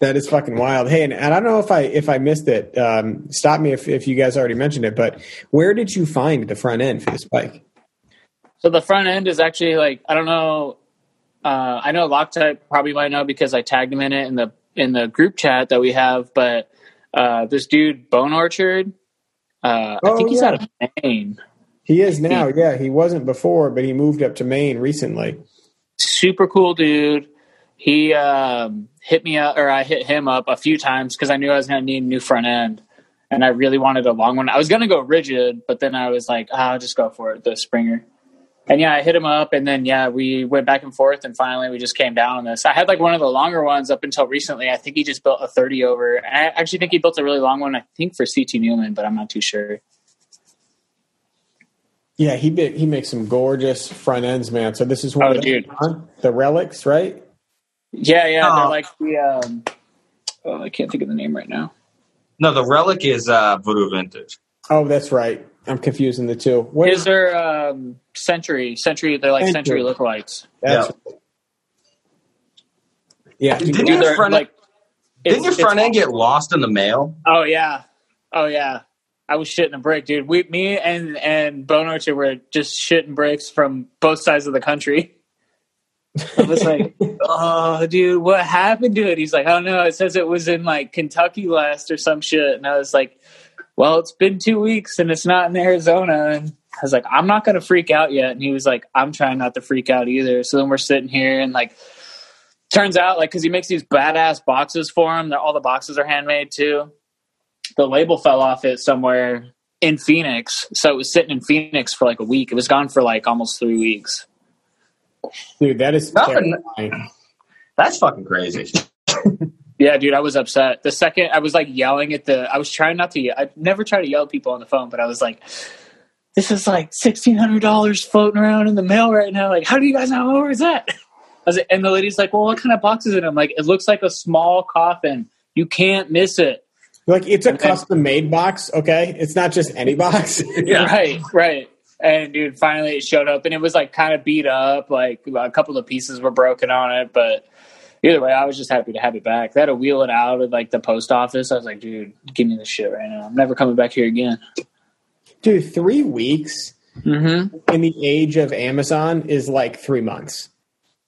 That is fucking wild. Hey, and, and I don't know if I if I missed it. Um, stop me if if you guys already mentioned it. But where did you find the front end for this bike? So the front end is actually like I don't know. Uh, I know Loctite probably might know because I tagged him in it in the in the group chat that we have. But uh, this dude Bone Orchard, uh, I Oh, think he's yeah. out of Maine. He is now. Yeah, he wasn't before, but he moved up to Maine recently. Super cool dude. He um, hit me up, or I hit him up a few times because I knew I was going to need a new front end, and I really wanted a long one. I was going to go rigid, but then I was like, ah, I'll just go for it, the Springer. And yeah, I hit him up, and then yeah, we went back and forth, and finally we just came down on this. I had like one of the longer ones up until recently. I think he just built a 30 over. And I actually think he built a really long one. I think for CT Newman, but I'm not too sure. Yeah, he he makes some gorgeous front ends, man. So this is one Oh, of the, dude. the relics, right? Yeah, yeah. Oh. They're like the. Um, oh, I can't think of the name right now. No, the relic is uh, Voodoo Vintage. Oh, that's right. I'm confusing the two. What Is there um, Century? Century. They're like Century. Century lookalikes. That's yeah. Didn't your they're front like. Didn't your it's- front end get lost in the mail? Oh yeah, oh yeah. I was shitting a brick, dude. We, me, and and Bone Orchard were just shitting bricks from both sides of the country. I was like, "Oh, dude, what happened to it?" He's like, "I don't know. It says it was in like Kentucky last or some shit." And I was like, "Well, it's been two weeks and it's not in Arizona." And I was like, "I'm not gonna freak out yet." And he was like, "I'm trying not to freak out either." So then we're sitting here and like, turns out like because he makes these badass boxes for him. All the boxes are handmade too the label fell off it somewhere in Phoenix. So it was sitting in Phoenix for like a week. It was gone for like almost three weeks. Dude, that is Nothing- terrifying. That's fucking crazy. Yeah, dude, I was upset. The second I was like yelling at the, I was trying not to. Yell, I never try to yell at people on the phone, but I was like, "This is like sixteen hundred dollars floating around in the mail right now. Like, how do you guys know where is that?" I was, and the lady's like, "Well, what kind of box is it?" I'm like, "It looks like a small coffin. You can't miss it." Like it's a And then- custom made box, okay? It's not just any box. yeah. Right, right. And dude, finally it showed up, and it was like kind of beat up. Like a couple of pieces were broken on it, but either way, I was just happy to have it back. They had to wheel it out at like the post office. I was like, dude, give me this shit right now. I'm never coming back here again. Dude, three weeks Mm-hmm. in the age of Amazon is like three months.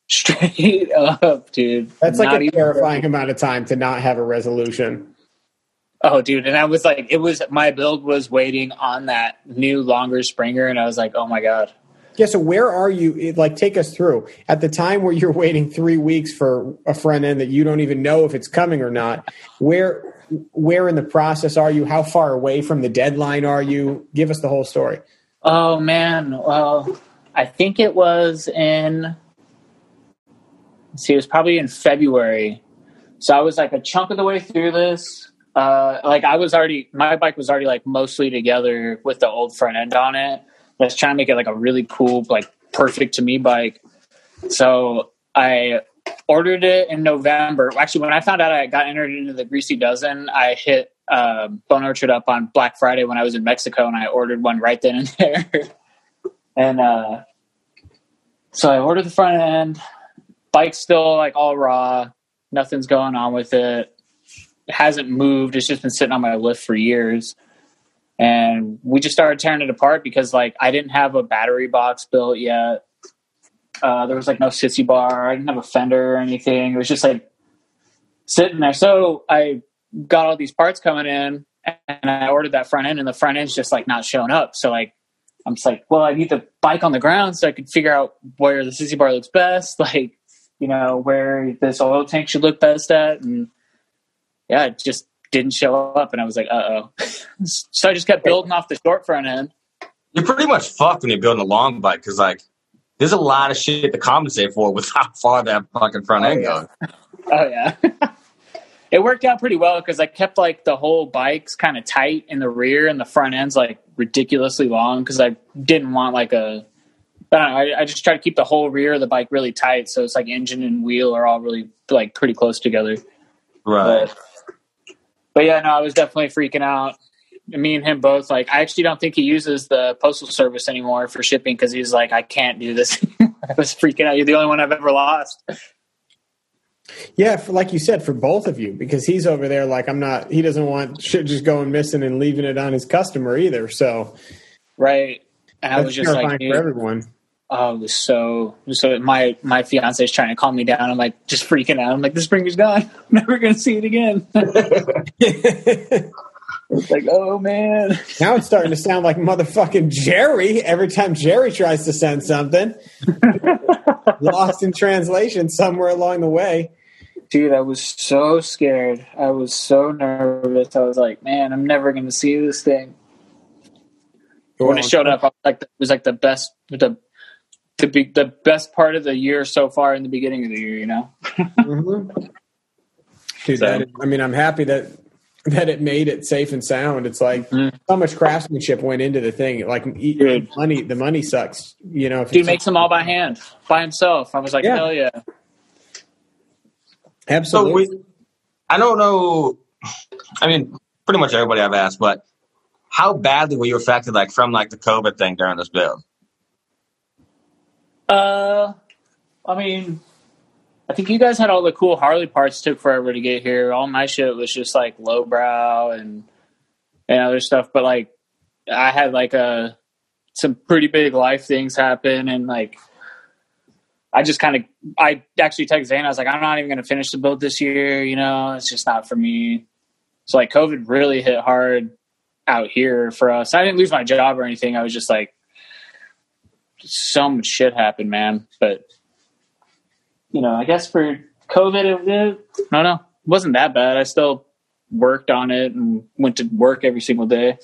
Straight up, dude. That's like Not a even- terrifying amount of time to not have a resolution. Oh, dude, and I was like, it was my build was waiting on that new longer Springer, and I was like, oh my god. Yeah, so where are you? Like, take us through. At the time where you're waiting three weeks for a front end that you don't even know if it's coming or not, where where in the process are you? How far away from the deadline are you? Give us the whole story. Oh man, well, I think it was in. see, it was probably in February. So I was like a chunk of the way through this. Uh, like I was already, my bike was already like mostly together with the old front end on it. I was trying to make it like a really cool, like perfect to me bike. So I ordered it in November. Actually, when I found out I got entered into the Greasy Dozen, I hit uh, Bone Orchard up on Black Friday when I was in Mexico, and I ordered one right then and there. and uh, so I ordered the front end. Bike's still like all raw. Nothing's going on with it. Hasn't moved. It's just been sitting on my lift for years. And we just started tearing it apart because like I didn't have a battery box built yet. Uh, there was like no sissy bar. I didn't have a fender or anything. It was just like sitting there. So I got all these parts coming in and I ordered that front end and the front end's just like not showing up. So like I'm just like, well, I need the bike on the ground so I could figure out where the sissy bar looks best, like, you know, where this oil tank should look best at. And yeah, it just didn't show up. And I was like, uh oh. so I just kept building off the short front end. You're pretty much fucked when you're building a long bike because like there's a lot of shit to compensate for with how far that fucking front Oh, end goes. Oh yeah. it worked out pretty well because I kept like the whole bikes kind of tight in the rear and the front end's like ridiculously long because I didn't want like a. I don't know. I, I just try to keep the whole rear of the bike really tight, so it's like engine and wheel are all really like pretty close together. Right. But, but yeah, no, I was definitely freaking out. Me and him both. Like, I actually don't think he uses the postal service anymore for shipping because he's like, I can't do this. I was freaking out. You're the only one I've ever lost. Yeah, for, like you said, for both of you, because he's over there like I'm not. He doesn't want shit just going missing and leaving it on his customer either. So Right. And I that's was just like, for everyone. Oh, it was so. So my my fiance is trying to calm me down. I'm like just freaking out. I'm like, the springer's gone. I'm never gonna see it again. it's like, oh man. Now it's starting to sound like motherfucking Jerry every time Jerry tries to send something. Lost in translation somewhere along the way. Dude, I was so scared. I was so nervous. I was like, man, I'm never gonna see this thing. when it showed up, I was like, it was like the best, the the be, the best part of the year so far in the beginning of the year. You know. Mhm. Dude, So- that is- I mean, I'm happy that that it made it safe and sound. It's like Mhm. so much craftsmanship went into the thing. Like Dude. money, the money sucks. You know, if Dude it's- makes them all by hand, by himself. I was like, Yeah. hell yeah. So absolutely. we, I don't know. I mean, pretty much everybody I've asked, but how badly were you affected, like from like the COVID thing during this build? Uh, I mean, I think you guys had all the cool Harley parts. Took forever to get here. All my shit was just like lowbrow and and other stuff. But like, I had like a some pretty big life things happen, and like, I just kind of I actually texted Zane. I was like, I'm not even going to finish the build this year. You know, it's just not for me. So like, COVID really hit hard out here for us. I didn't lose my job or anything. I was just like so much shit happened, man. But you know, I guess for COVID, it, it, no, no, it wasn't that bad. I still worked on it and went to work every single day.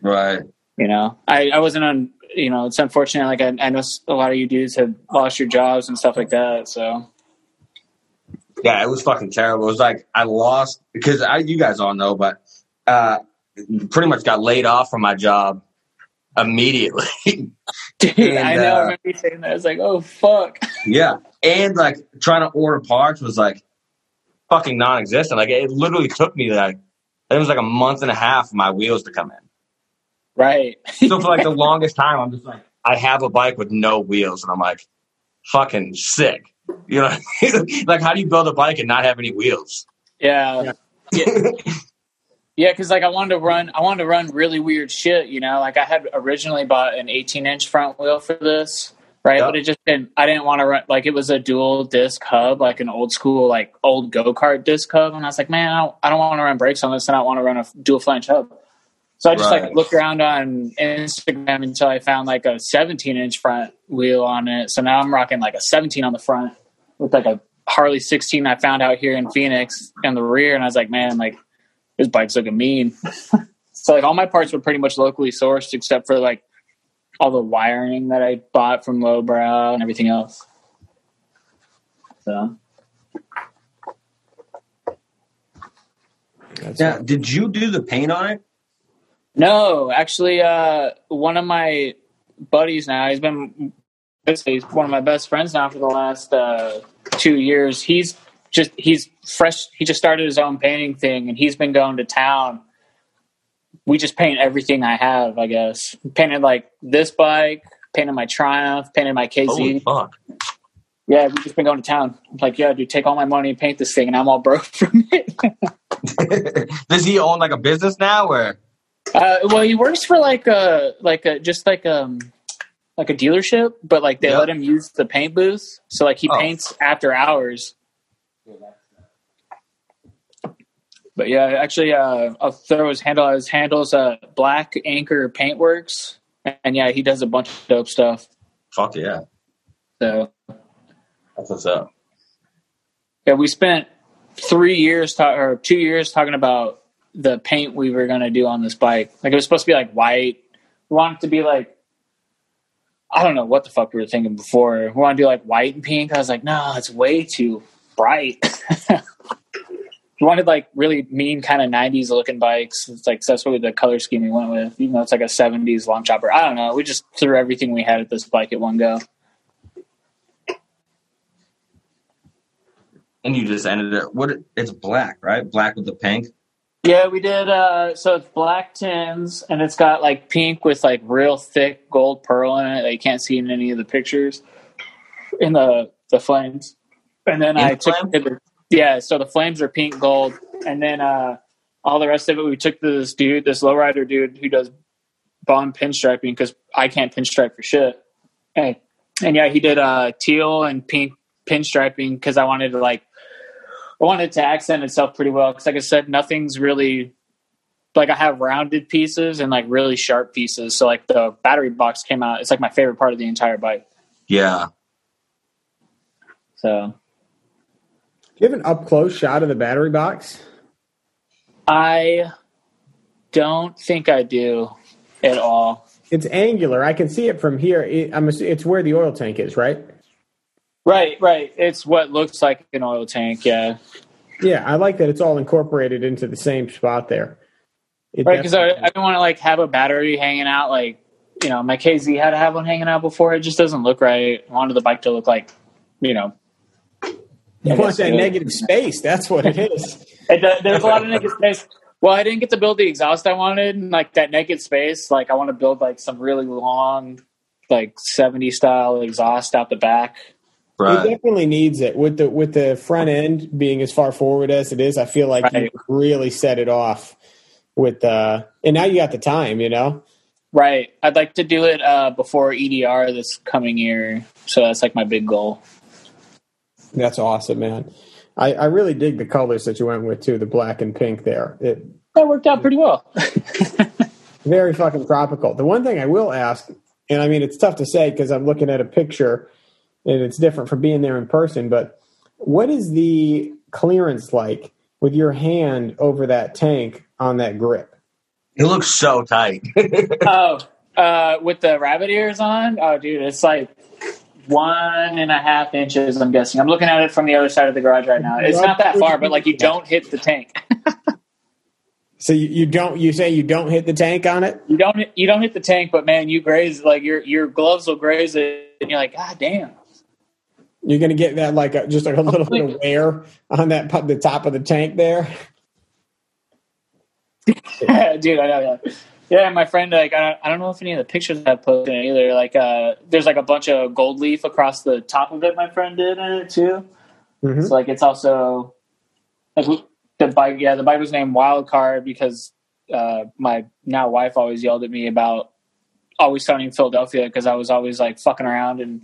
Right. You know, I, I wasn't on. You know, it's unfortunate. Like I, I know a lot of you dudes have lost your jobs and stuff like that. So Yeah, it was fucking terrible. It was like I lost because I, you guys all know, but uh, pretty much got laid off from my job immediately. dude, And, I know. I uh, remember you saying that. I was like, oh fuck. yeah, and like trying to order parts was like fucking non-existent. Like it literally took me like it was like a month and a half for my wheels to come in. Right. So for like the longest time, I'm just like, I have a bike with no wheels, and I'm like, fucking sick. You know, like how do you build a bike and not have any wheels? Yeah. Yeah. Yeah, because like I wanted to run, I wanted to run really weird shit. You know, like I had originally bought an 18 inch front wheel for this, right? Yeah. But it just didn't. I didn't want to run like it was a dual disc hub, like an old school, like old go kart disc hub, and I was like, man, I don't, I don't want to run brakes on this, and I want to run a dual flange hub. So I just Right. like looked around on Instagram until I found like a 17 inch front wheel on it. So now I'm rocking like a 17 on the front with like a Harley 16 I found out here in Phoenix on the rear, and I was like, man, like this bike's looking mean. so like all my parts were pretty much locally sourced, except for like all the wiring that I bought from Lowbrow and everything else. So That's Yeah. Did you do the paint on it? no, actually, uh, one of my buddies now, he's been he's one of my best friends now for the last uh, two years. He's just he's fresh. He just started his own painting thing, and he's been going to town. We just paint everything I have. I guess painted like this bike, painted my Triumph, painted my KZ. Holy fuck! Yeah, we've just been going to town. I'm like, yeah, dude, take all my money and paint this thing, and I'm all broke from it. Does he own like a business now, or uh, well, he works for like a like a just like um like a dealership, but like they Yeah. let him use the paint booth, so like he Oh. paints after hours. But yeah, actually, uh, I'll throw his handle. His handles uh, Black Anchor Paintworks, and yeah, he does a bunch of dope stuff. fuck yeah? So That's what's up. Yeah, we spent three years ta- or two years talking about the paint we were going to do on this bike. Like it was supposed to be like white. We wanted it to be like I don't know what the fuck we were thinking before. We want to do like white and pink. I was like, no, it's way too bright. we wanted like really mean kind of '90s looking bikes. It's like that's what the color scheme we went with. Even though it's like a '70s long chopper. I don't know. We just threw everything we had at this bike at one go. And you just ended it. What? It's black, right? Black with the pink. Yeah, we did. Uh, so it's black tins, and it's got like pink with like real thick gold pearl in it that you can't see in any of the pictures in the the flames. And then In I the took flame? the, yeah, so the flames are pink gold, and then uh, all the rest of it we took to this dude, this lowrider dude who does bond pinstriping because I can't pinstripe for shit. And, and yeah, he did uh, teal and pink pinstriping because I wanted to like I wanted to accent itself pretty well because, like I said, nothing's really like I have rounded pieces and like really sharp pieces. So like the battery box came out, it's like my favorite part of the entire bike. Yeah. So Do you have an up close shot of the battery box? I don't think I do at all. It's angular. I can see it from here. It, It's where the oil tank is, right? Right, right. It's what looks like an oil tank. Yeah. Yeah, I like that it's all incorporated into the same spot there. It right, because I, I don't want to like have a battery hanging out like you know my KZ had to have one hanging out before. It just doesn't look right. I wanted the bike to look like you know. You want that negative space. That's what it is. it, there's a lot of negative space. Well, I didn't get to build the exhaust I wanted, and like that naked space. Like I want to build like some really long, like 70 style exhaust out the back. Right. It definitely needs it with the with the front end being as far forward as it is. I feel like right. you really set it off with uh and now you got the time, you know. Right. I'd like to do it uh before EDR this coming year. So that's like my big goal. That's awesome, man. I, I really dig the colors that you went with too, the black and pink there. It that worked out pretty well. very fucking tropical. The one thing I will ask, and I mean it's tough to say because I'm looking at a picture and it's different from being there in person. But what is the clearance like with your hand over that tank on that grip? It looks so tight. oh, uh, with the rabbit ears on, oh, dude, it's like one and a half inches. I'm guessing. I'm looking at it from the other side of the garage right now. It's not that far, but like you don't hit the tank. so you, you don't. You say you don't hit the tank on it. You don't. You don't hit the tank, but man, you graze like your your gloves will graze it, and you're like, God damn. You're going to get that like a, just like a little bit of wear on that the top of the tank there. Dude, I know. Yeah, yeah. My friend, like, I don't, I don't know if any of the pictures I've posted either. Like, uh, there's like a bunch of gold leaf across the top of it. My friend did in it too. Mm-hmm. So like, it's also like the bike. Yeah, the bike was named Wild Card because uh, my now wife always yelled at me about always sunny in Philadelphia because I was always like fucking around and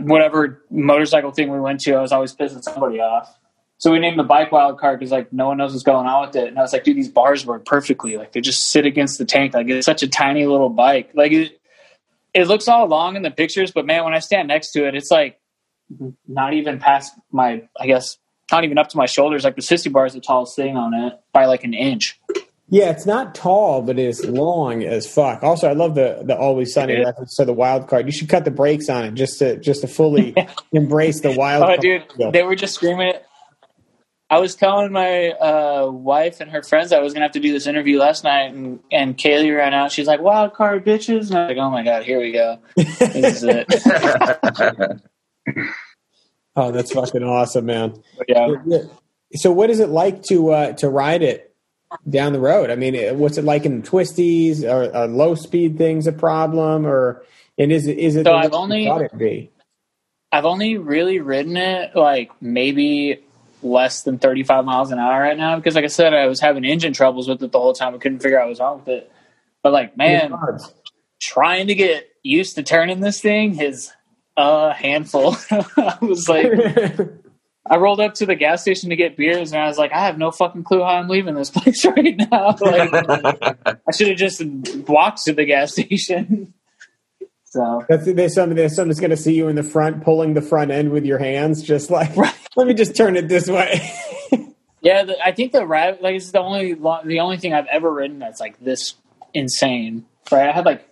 whatever motorcycle thing we went to, I was always pissing somebody off. So we named the bike wild card because like no one knows what's going on with it. And I was like, dude, these bars work perfectly. Like they just sit against the tank. Like it's such a tiny little bike. Like it, it looks all long in the pictures, but man, when I stand next to it, it's like not even past my, I guess, not even up to my shoulders. Like the sissy bar is the tallest thing on it by like an inch. Yeah, it's not tall, but it's long as fuck. Also, I love the the always sunny reference to the wild card. You should cut the brakes on it just to just to fully embrace the wild. Oh, dude, they were just screaming it. I was telling my uh, wife and her friends I was gonna have to do this interview last night, and and Kaylee ran out. She's like, "Wild card bitches!" And I'm like, "Oh my god, here we go. This is it." oh, that's fucking awesome, man. Yeah. So, what is it like to uh, to ride it down the road? I mean, what's it like in twisties? Or, are low speed things a problem, or and is it is it? So I've only I've only really ridden it like maybe less than 35 miles an hour right now because like i said i was having engine troubles with it the whole time i couldn't figure out what was wrong with it but like man trying to get used to turning this thing is a handful i was like I rolled up to the gas station to get beers, and I was like, I have no fucking clue how I'm leaving this place right now. Like, I should have just walked to the gas station. So That's, there's somebody there's somebody's going to see you in the front, pulling the front end with your hands, just like right. let me just turn it this way. yeah, the, I think the rabbit like it's the only the only thing I've ever ridden that's like this insane. Right, I had like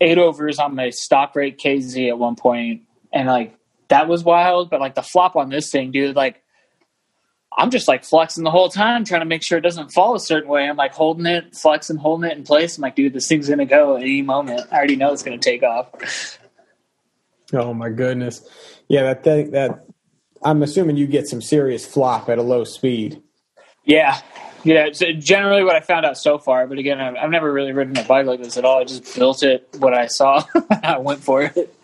eight overs on my stock rake KZ at one point, and like that was wild. But like the flop on this thing, dude, like I'm just like flexing the whole time, trying to make sure it doesn't fall a certain way. I'm like holding it, flexing, holding it in place. I'm like, dude, this thing's gonna go at any moment. I already know it's gonna take off. Oh my goodness, yeah, that thing that I'm assuming you get some serious flop at a low speed. Yeah, yeah. It's generally what I found out so far. But again, I've, I've never really ridden a bike like this at all. I just built it what I saw. I went for it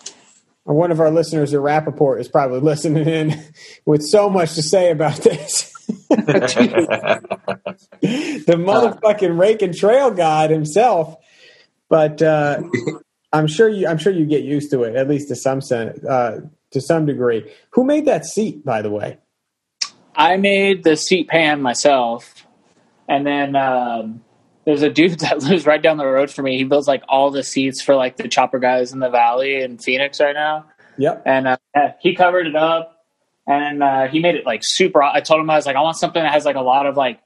one of our listeners at Rappaport is probably listening in with so much to say about this. the motherfucking rake and trail god himself. But uh, I'm sure you I'm sure you get used to it, at least to some uh, to some degree. Who made that seat, by the way? I made the seat pan myself. And then um, there's a dude that lives right down the road from me. He builds like all the seats for like the chopper guys in the valley in Phoenix right now. Yep. And uh, he covered it up, and uh, he made it like super. I told him I was like, I want something that has like a lot of like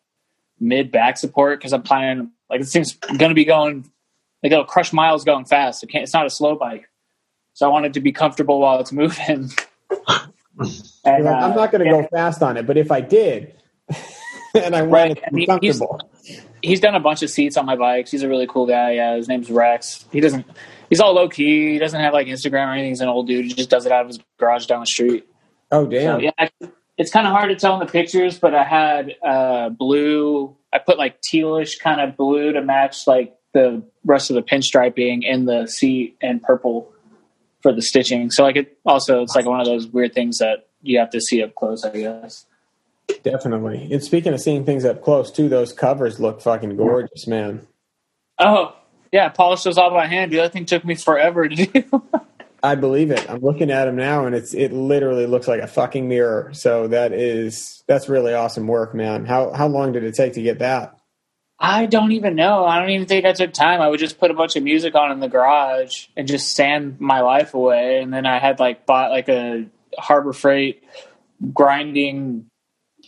mid back support because I'm planning like this thing's going to be going like it'll crush miles going fast. It can't. It's not a slow bike, so I want it to be comfortable while it's moving. And, like, I'm not going to uh, go fast on it, but if I did, and I wanted right. to be comfortable. He's, done a bunch of seats on my bikes. He's a really cool guy. Yeah, his name's Rex. He doesn't. He's all low key. He doesn't have like Instagram or anything. He's an old dude. He just does it out of his garage down the street. Oh damn! So, yeah, it's kind of hard to tell in the pictures, but I had uh, blue. I put like tealish kind of blue to match like the rest of the pinstriping in the seat and purple for the stitching. So like it also it's like one of those weird things that you have to see up close, I guess. Definitely. And speaking of seeing things up close too, those covers look fucking gorgeous, man. Oh, yeah, I polished those all by hand, dude. That thing took me forever to do. I believe it. I'm looking at them now, and it's it literally looks like a fucking mirror. So that is that's really awesome work, man. How how long did it take to get that? I don't even know. I don't even think I took time. I would just put a bunch of music on in the garage and just sand my life away. And then I had like bought like a Harbor Freight grinding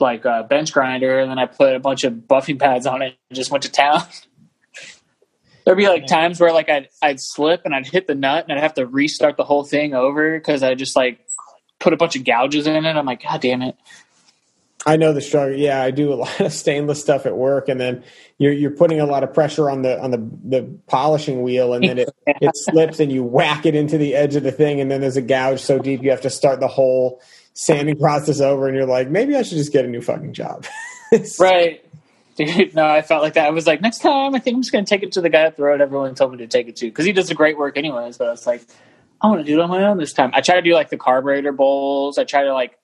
like a bench grinder, and then I put a bunch of buffing pads on it and just went to town. There'd be like times where like I'd I'd slip and I'd hit the nut and I'd have to restart the whole thing over because I just like put a bunch of gouges in it. I'm like, God damn it. I know the struggle. Yeah, I do a lot of stainless stuff at work, and then you're you're putting a lot of pressure on the on the the polishing wheel, and then it it slips, and you whack it into the edge of the thing, and then there's a gouge so deep you have to start the whole sanding process over, and you're like, maybe I should just get a new fucking job. right. Dude, no, I felt like that. I was like, next time, I think I'm just going to take it to the guy at the road everyone told me to take it to because he does the great work anyways. But I was like, I want to do it on my own this time. I try to do like the carburetor bowls. I try to like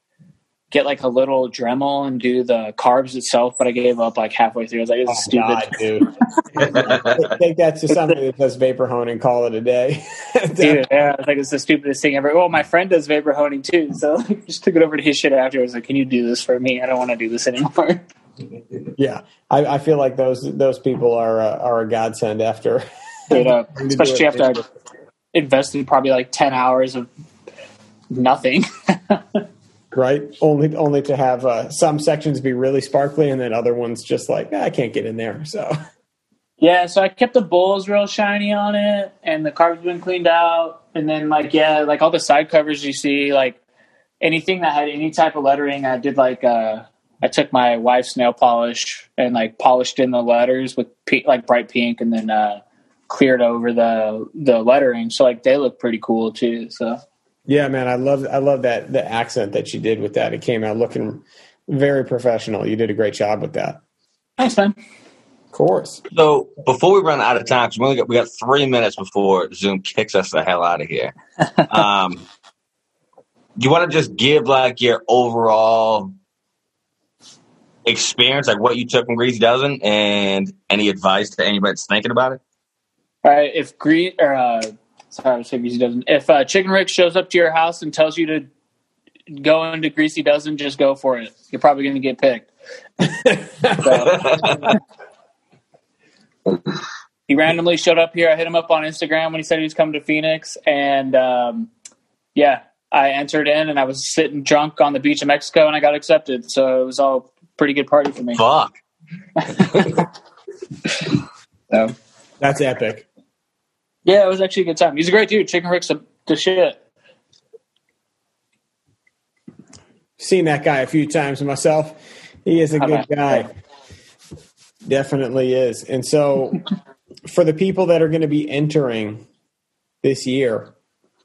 get like a little Dremel and do the carbs itself, but I gave up like halfway through. I was like, "This is oh, stupid." God, dude. I think that's just something that does vapor honing. Call it a day, dude. Yeah, I was like, "It's the stupidest thing ever." Well, my friend does vapor honing too, so I just took it over to his shit afterwards. Like, "Can you do this for me? I don't want to do this anymore." yeah, I, I, feel like those those people are uh, are a godsend after. especially after I invested probably like ten hours of nothing. Right? Only only to have uh, some sections be really sparkly, and then other ones just like ah, I can't get in there. So. Yeah, so I kept the bowls real shiny on it, and the carb's been cleaned out, and then like yeah, like all the side covers you see, like anything that had any type of lettering, I did like uh I took my wife's nail polish and like polished in the letters with like bright pink, and then uh, cleared over the the lettering. So like they look pretty cool too. So yeah, man, I love I love that the accent that you did with that. It came out looking very professional. You did a great job with that. Thanks, man. Of course. So before we run out of time, because we only got we got three minutes before Zoom kicks us the hell out of here. um, you want to just give like your overall experience, like what you took from Greasy Dozen, and any advice to anybody that's thinking about it? All right, if Greasy or uh, sorry, I was saying Greasy Dozen. If uh, Chicken Rick shows up to your house and tells you to go into Greasy Dozen, just go for it. You're probably going to get picked. he randomly showed up here. I hit him up on Instagram when he said he was coming to Phoenix, and um, yeah, I entered in and I was sitting drunk on the beach of Mexico, and I got accepted. So it was all pretty good party for me. Fuck. so. That's epic. Yeah, it was actually a good time. He's a great dude. Chicken Rick's a, the shit. Seen that guy a few times myself. He is a good guy. Definitely is. And so, for the people that are going to be entering this year,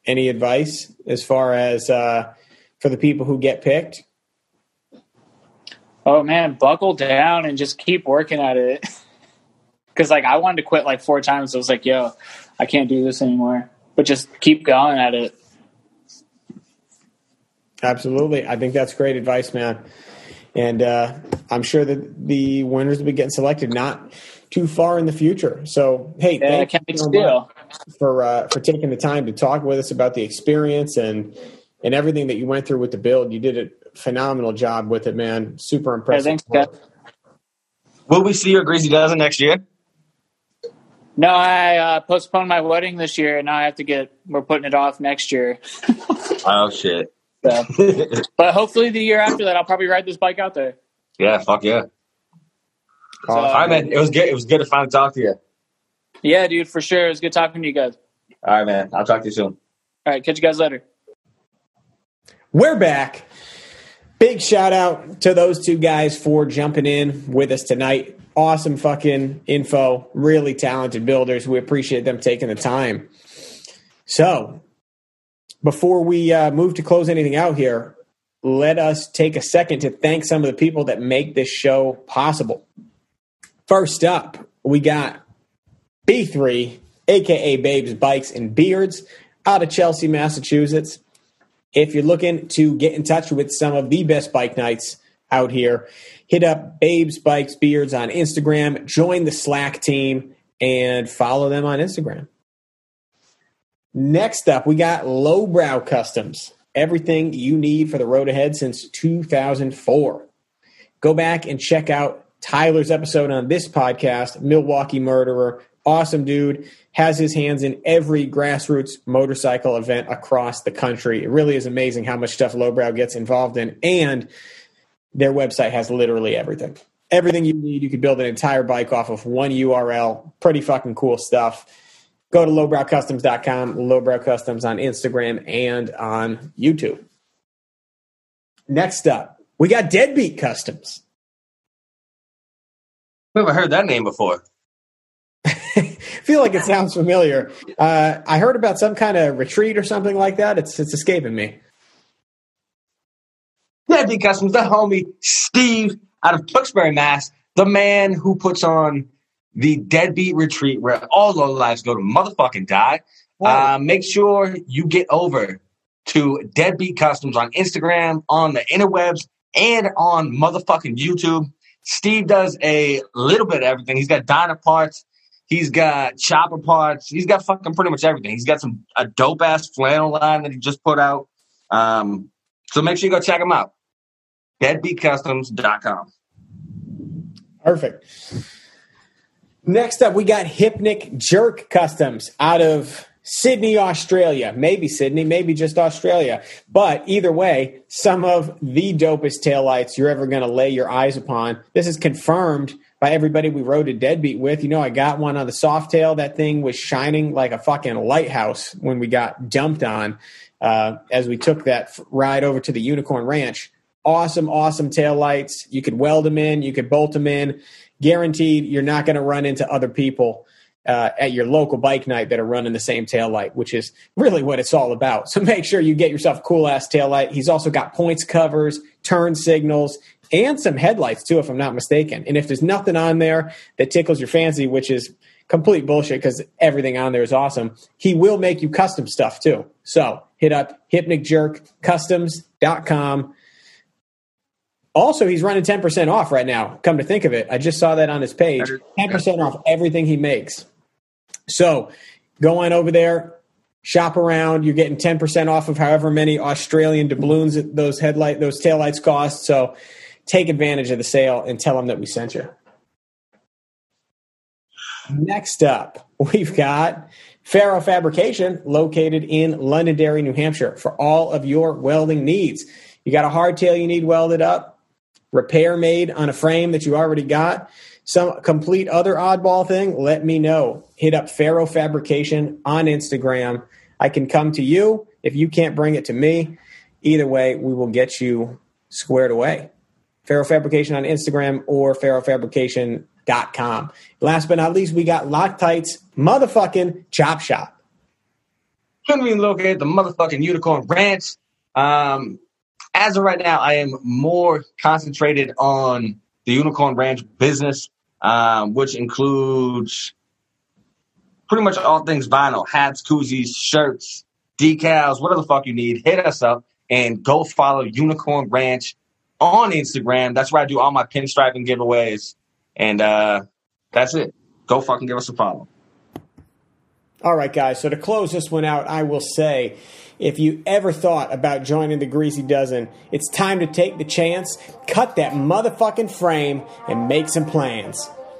any advice as far as uh, for the people who get picked? oh man, buckle down and just keep working at it. Because like I wanted to quit like four times. I was like, yo, I can't do this anymore. But just keep going at it. Absolutely, I think that's great advice, man. And uh, I'm sure that the winners will be getting selected not too far in the future. So, hey, yeah, thank you so much for uh, for taking the time to talk with us about the experience and and everything that you went through with the build. You did a phenomenal job with it, man. Super impressive. Yeah, thanks. Will we see your Greasy Dozen next year? No, I uh, postponed my wedding this year, and now I have to get. We're putting it off next year. oh shit! So, but hopefully, the year after that, I'll probably ride this bike out there. Yeah, fuck yeah. So, All right, man. It was good. It was good to finally talk to you. Yeah, dude, for sure. It was good talking to you guys. All right, man. I'll talk to you soon. All right, catch you guys later. We're back. Big shout out to those two guys for jumping in with us tonight. Awesome fucking info. Really talented builders. We appreciate them taking the time. So, before we uh, move to close anything out here, let us take a second to thank some of the people that make this show possible. First up, we got B3, aka Babes Bikes and Beards, out of Chelsea, Massachusetts. If you're looking to get in touch with some of the best bike nights out here, hit up Babes Bikes Beards on Instagram, join the Slack team, and follow them on Instagram. Next up, we got Lowbrow Customs. Everything you need for the road ahead since 2004. Go back and check out Tyler's episode on this podcast, Milwaukee Murderer. Awesome dude. Has his hands in every grassroots motorcycle event across the country. It really is amazing how much stuff Lowbrow gets involved in. And their website has literally everything. Everything you need. You could build an entire bike off of one URL. Pretty fucking cool stuff. Go to lowbrowcustoms.com, Lowbrow Customs on Instagram and on YouTube. Next up, we got Deadbeat Customs. Never heard that name before. feel like it sounds familiar. Uh, I heard about some kind of retreat or something like that. It's it's escaping me. Deadbeat Customs, the homie Steve out of Tewksbury, Mass, the man who puts on the Deadbeat Retreat where all low lives go to motherfucking die. Uh, make sure you get over to Deadbeat Customs on Instagram, on the interwebs, and on motherfucking YouTube. Steve does a little bit of everything. He's got diner parts. He's got chopper parts. He's got fucking pretty much everything. He's got some a dope ass flannel line that he just put out. Um, so make sure you go check them out. Deadbeatcustoms.com. Perfect. Next up, we got Hypnic Jerk Customs out of Sydney, Australia. Maybe Sydney, maybe just Australia. But either way, some of the dopest taillights you're ever going to lay your eyes upon. This is confirmed by everybody we rode a deadbeat with. You know, I got one on the Softail. That thing was shining like a fucking lighthouse when we got dumped on uh, as we took that ride over to the Unicorn Ranch. Awesome, awesome tail lights. You could weld them in, you could bolt them in. Guaranteed, you're not going to run into other people uh, at your local bike night that are running the same tail light, which is really what it's all about. So make sure you get yourself a cool ass tail light. He's also got points covers, turn signals, and some headlights too, if I'm not mistaken. And if there's nothing on there that tickles your fancy, which is complete bullshit because everything on there is awesome, he will make you custom stuff too. So hit up hypnicjerkcustoms.com. Also, he's running 10% off right now. Come to think of it, I just saw that on his page. 10% off everything he makes. So go on over there, shop around. You're getting 10% off of however many Australian doubloons those headlight, those taillights cost. So take advantage of the sale and tell them that we sent you. Next up, we've got Faro Fabrication located in Londonderry, New Hampshire for all of your welding needs. You got a hardtail you need welded up, repair made on a frame that you already got, some complete other oddball thing, let me know. Hit up Faro Fabrication on Instagram. I can come to you if you can't bring it to me. Either way, we will get you squared away. Faro Fabrication on Instagram or farofabrication.com. Last but not least, we got Loctite's motherfucking chop shop. Conveniently located at the motherfucking Unicorn Ranch. Um, as of right now, I am more concentrated on the Unicorn Ranch business, um, which includes pretty much all things vinyl hats, koozies, shirts, decals, whatever the fuck you need. Hit us up and go follow Unicorn Ranch on Instagram. That's where I do all my pinstriping giveaways. And uh, that's it. Go fucking give us a follow. All right, guys. So to close this one out, I will say if you ever thought about joining the Greasy Dozen, it's time to take the chance, cut that motherfucking frame, and make some plans.